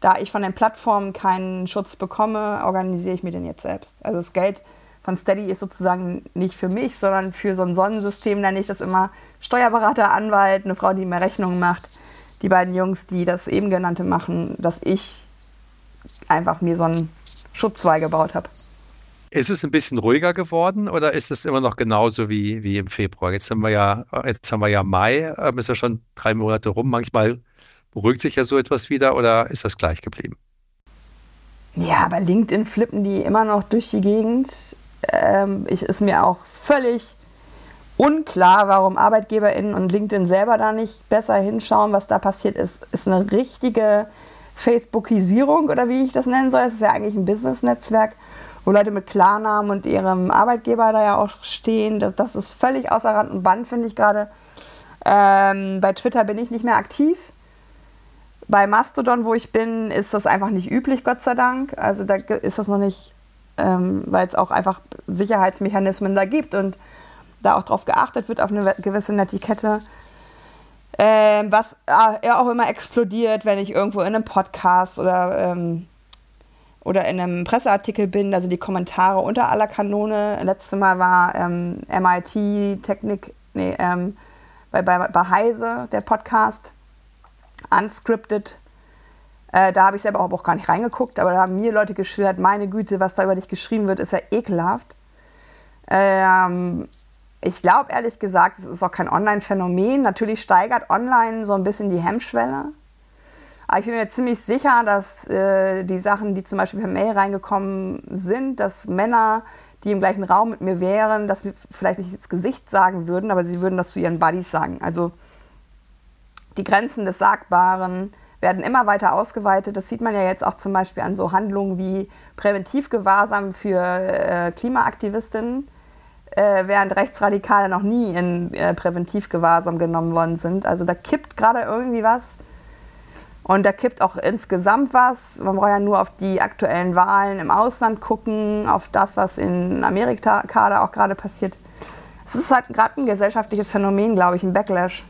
da ich von den Plattformen keinen Schutz bekomme, organisiere ich mir den jetzt selbst. Also das Geld von Steady ist sozusagen nicht für mich, sondern für so ein Sonnensystem nenne ich das immer Steuerberater, Anwalt, eine Frau, die mir Rechnungen macht, die beiden Jungs, die das eben genannte machen, dass ich einfach mir so einen Schutzwall gebaut habe. Ist es ein bisschen ruhiger geworden oder ist es immer noch genauso wie, wie im Februar? Jetzt haben wir ja, jetzt haben wir ja Mai, ähm, ist ja schon drei Monate rum. Manchmal beruhigt sich ja so etwas wieder oder ist das gleich geblieben? Ja, bei LinkedIn flippen die immer noch durch die Gegend ähm, ich, ist mir auch völlig unklar, warum ArbeitgeberInnen und LinkedIn selber da nicht besser hinschauen, was da passiert ist. Ist eine richtige Facebookisierung oder wie ich das nennen soll. Es ist ja eigentlich ein Business-Netzwerk, wo Leute mit Klarnamen und ihrem Arbeitgeber da ja auch stehen. Das, das ist völlig außer Rand und Band, finde ich gerade. Ähm, bei Twitter bin ich nicht mehr aktiv. Bei Mastodon, wo ich bin, ist das einfach nicht üblich, Gott sei Dank. Also da ist das noch nicht, ähm, weil es auch einfach Sicherheitsmechanismen da gibt und da auch drauf geachtet wird auf eine gewisse Netiquette. Ähm, was äh, auch immer explodiert, wenn ich irgendwo in einem Podcast oder, ähm, oder in einem Presseartikel bin, also die Kommentare unter aller Kanone. Letztes Mal war ähm, MIT Technik, nee, ähm, bei, bei, bei Heise, der Podcast, unscripted. Äh, da habe ich selber auch gar nicht reingeguckt, aber da haben mir Leute geschildert, meine Güte, was da über dich geschrieben wird, ist ja ekelhaft. Ähm, ich glaube ehrlich gesagt, es ist auch kein Online-Phänomen. Natürlich steigert online so ein bisschen die Hemmschwelle. Aber ich bin mir ziemlich sicher, dass äh, die Sachen, die zum Beispiel per Mail reingekommen sind, dass Männer, die im gleichen Raum mit mir wären, das mir vielleicht nicht ins Gesicht sagen würden, aber sie würden das zu ihren Buddies sagen. Also die Grenzen des Sagbaren werden immer weiter ausgeweitet. Das sieht man ja jetzt auch zum Beispiel an so Handlungen wie Präventivgewahrsam für äh, Klimaaktivistinnen äh, während Rechtsradikale noch nie in äh, Präventivgewahrsam genommen worden sind. Also da kippt gerade irgendwie was. Und da kippt auch insgesamt was. Man braucht ja nur auf die aktuellen Wahlen im Ausland gucken, auf das, was in Amerika da auch gerade passiert. Es ist halt gerade ein gesellschaftliches Phänomen, glaube ich, ein Backlash.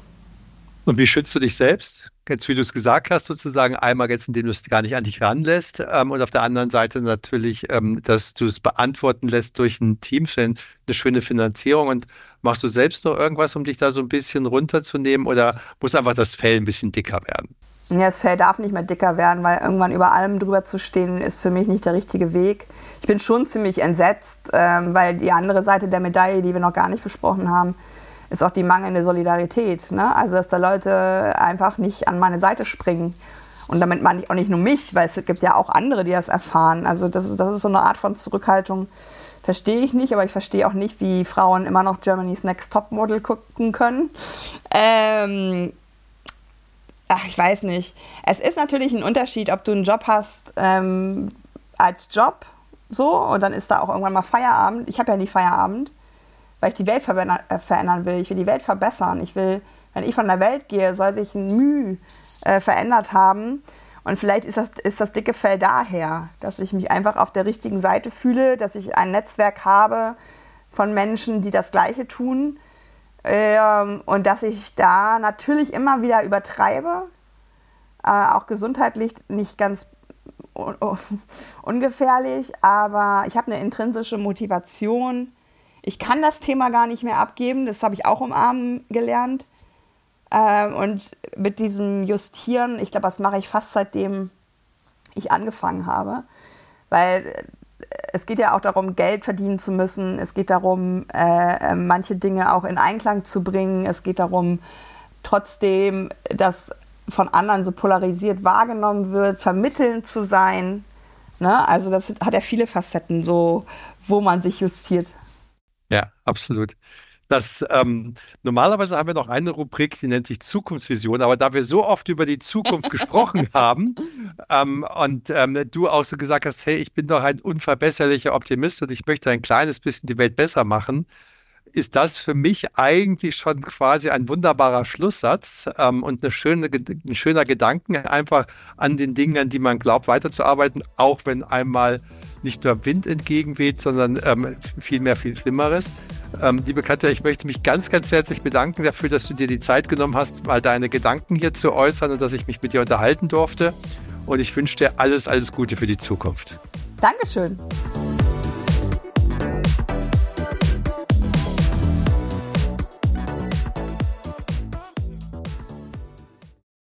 Und wie schützt du dich selbst? Jetzt, wie du es gesagt hast, sozusagen einmal jetzt, indem du es gar nicht an dich ranlässt ähm, und auf der anderen Seite natürlich, ähm, dass du es beantworten lässt durch ein Team, eine schöne Finanzierung und machst du selbst noch irgendwas, um dich da so ein bisschen runterzunehmen oder muss einfach das Fell ein bisschen dicker werden? Ja, das Fell darf nicht mehr dicker werden, weil irgendwann über allem drüber zu stehen, ist für mich nicht der richtige Weg. Ich bin schon ziemlich entsetzt, ähm, weil die andere Seite der Medaille, die wir noch gar nicht besprochen haben, ist auch die mangelnde Solidarität. Ne? Also, dass da Leute einfach nicht an meine Seite springen. Und damit meine ich auch nicht nur mich, weil es gibt ja auch andere, die das erfahren. Also, das ist, das ist so eine Art von Zurückhaltung. Verstehe ich nicht, aber ich verstehe auch nicht, wie Frauen immer noch Germany's Next Top Model gucken können. Ähm, ach, ich weiß nicht. Es ist natürlich ein Unterschied, ob du einen Job hast ähm, als Job, so, und dann ist da auch irgendwann mal Feierabend. Ich habe ja nie Feierabend weil ich die Welt äh, verändern will. Ich will die Welt verbessern. Ich will, wenn ich von der Welt gehe, soll sich ein Mühe äh, verändert haben. Und vielleicht ist das, ist das dicke Fell daher, dass ich mich einfach auf der richtigen Seite fühle, dass ich ein Netzwerk habe von Menschen, die das Gleiche tun. Ähm, und dass ich da natürlich immer wieder übertreibe, äh, auch gesundheitlich nicht ganz [LAUGHS] ungefährlich, aber ich habe eine intrinsische Motivation, ich kann das Thema gar nicht mehr abgeben, das habe ich auch umarmen gelernt. Ähm, und mit diesem Justieren, ich glaube, das mache ich fast seitdem ich angefangen habe. Weil äh, es geht ja auch darum, Geld verdienen zu müssen. Es geht darum, äh, äh, manche Dinge auch in Einklang zu bringen. Es geht darum, trotzdem, dass von anderen so polarisiert wahrgenommen wird, vermittelnd zu sein. Ne? Also das hat ja viele Facetten, so wo man sich justiert. Ja, absolut. Das, ähm, normalerweise haben wir noch eine Rubrik, die nennt sich Zukunftsvision, aber da wir so oft über die Zukunft [LAUGHS] gesprochen haben ähm, und ähm, du auch so gesagt hast, hey, ich bin doch ein unverbesserlicher Optimist und ich möchte ein kleines bisschen die Welt besser machen, ist das für mich eigentlich schon quasi ein wunderbarer Schlusssatz ähm, und eine schöne, ein schöner Gedanken, einfach an den Dingen, an die man glaubt, weiterzuarbeiten, auch wenn einmal nicht nur Wind entgegenweht, sondern ähm, viel mehr, viel Schlimmeres. Ähm, liebe Katja, ich möchte mich ganz, ganz herzlich bedanken dafür, dass du dir die Zeit genommen hast, mal deine Gedanken hier zu äußern und dass ich mich mit dir unterhalten durfte. Und ich wünsche dir alles, alles Gute für die Zukunft. Dankeschön.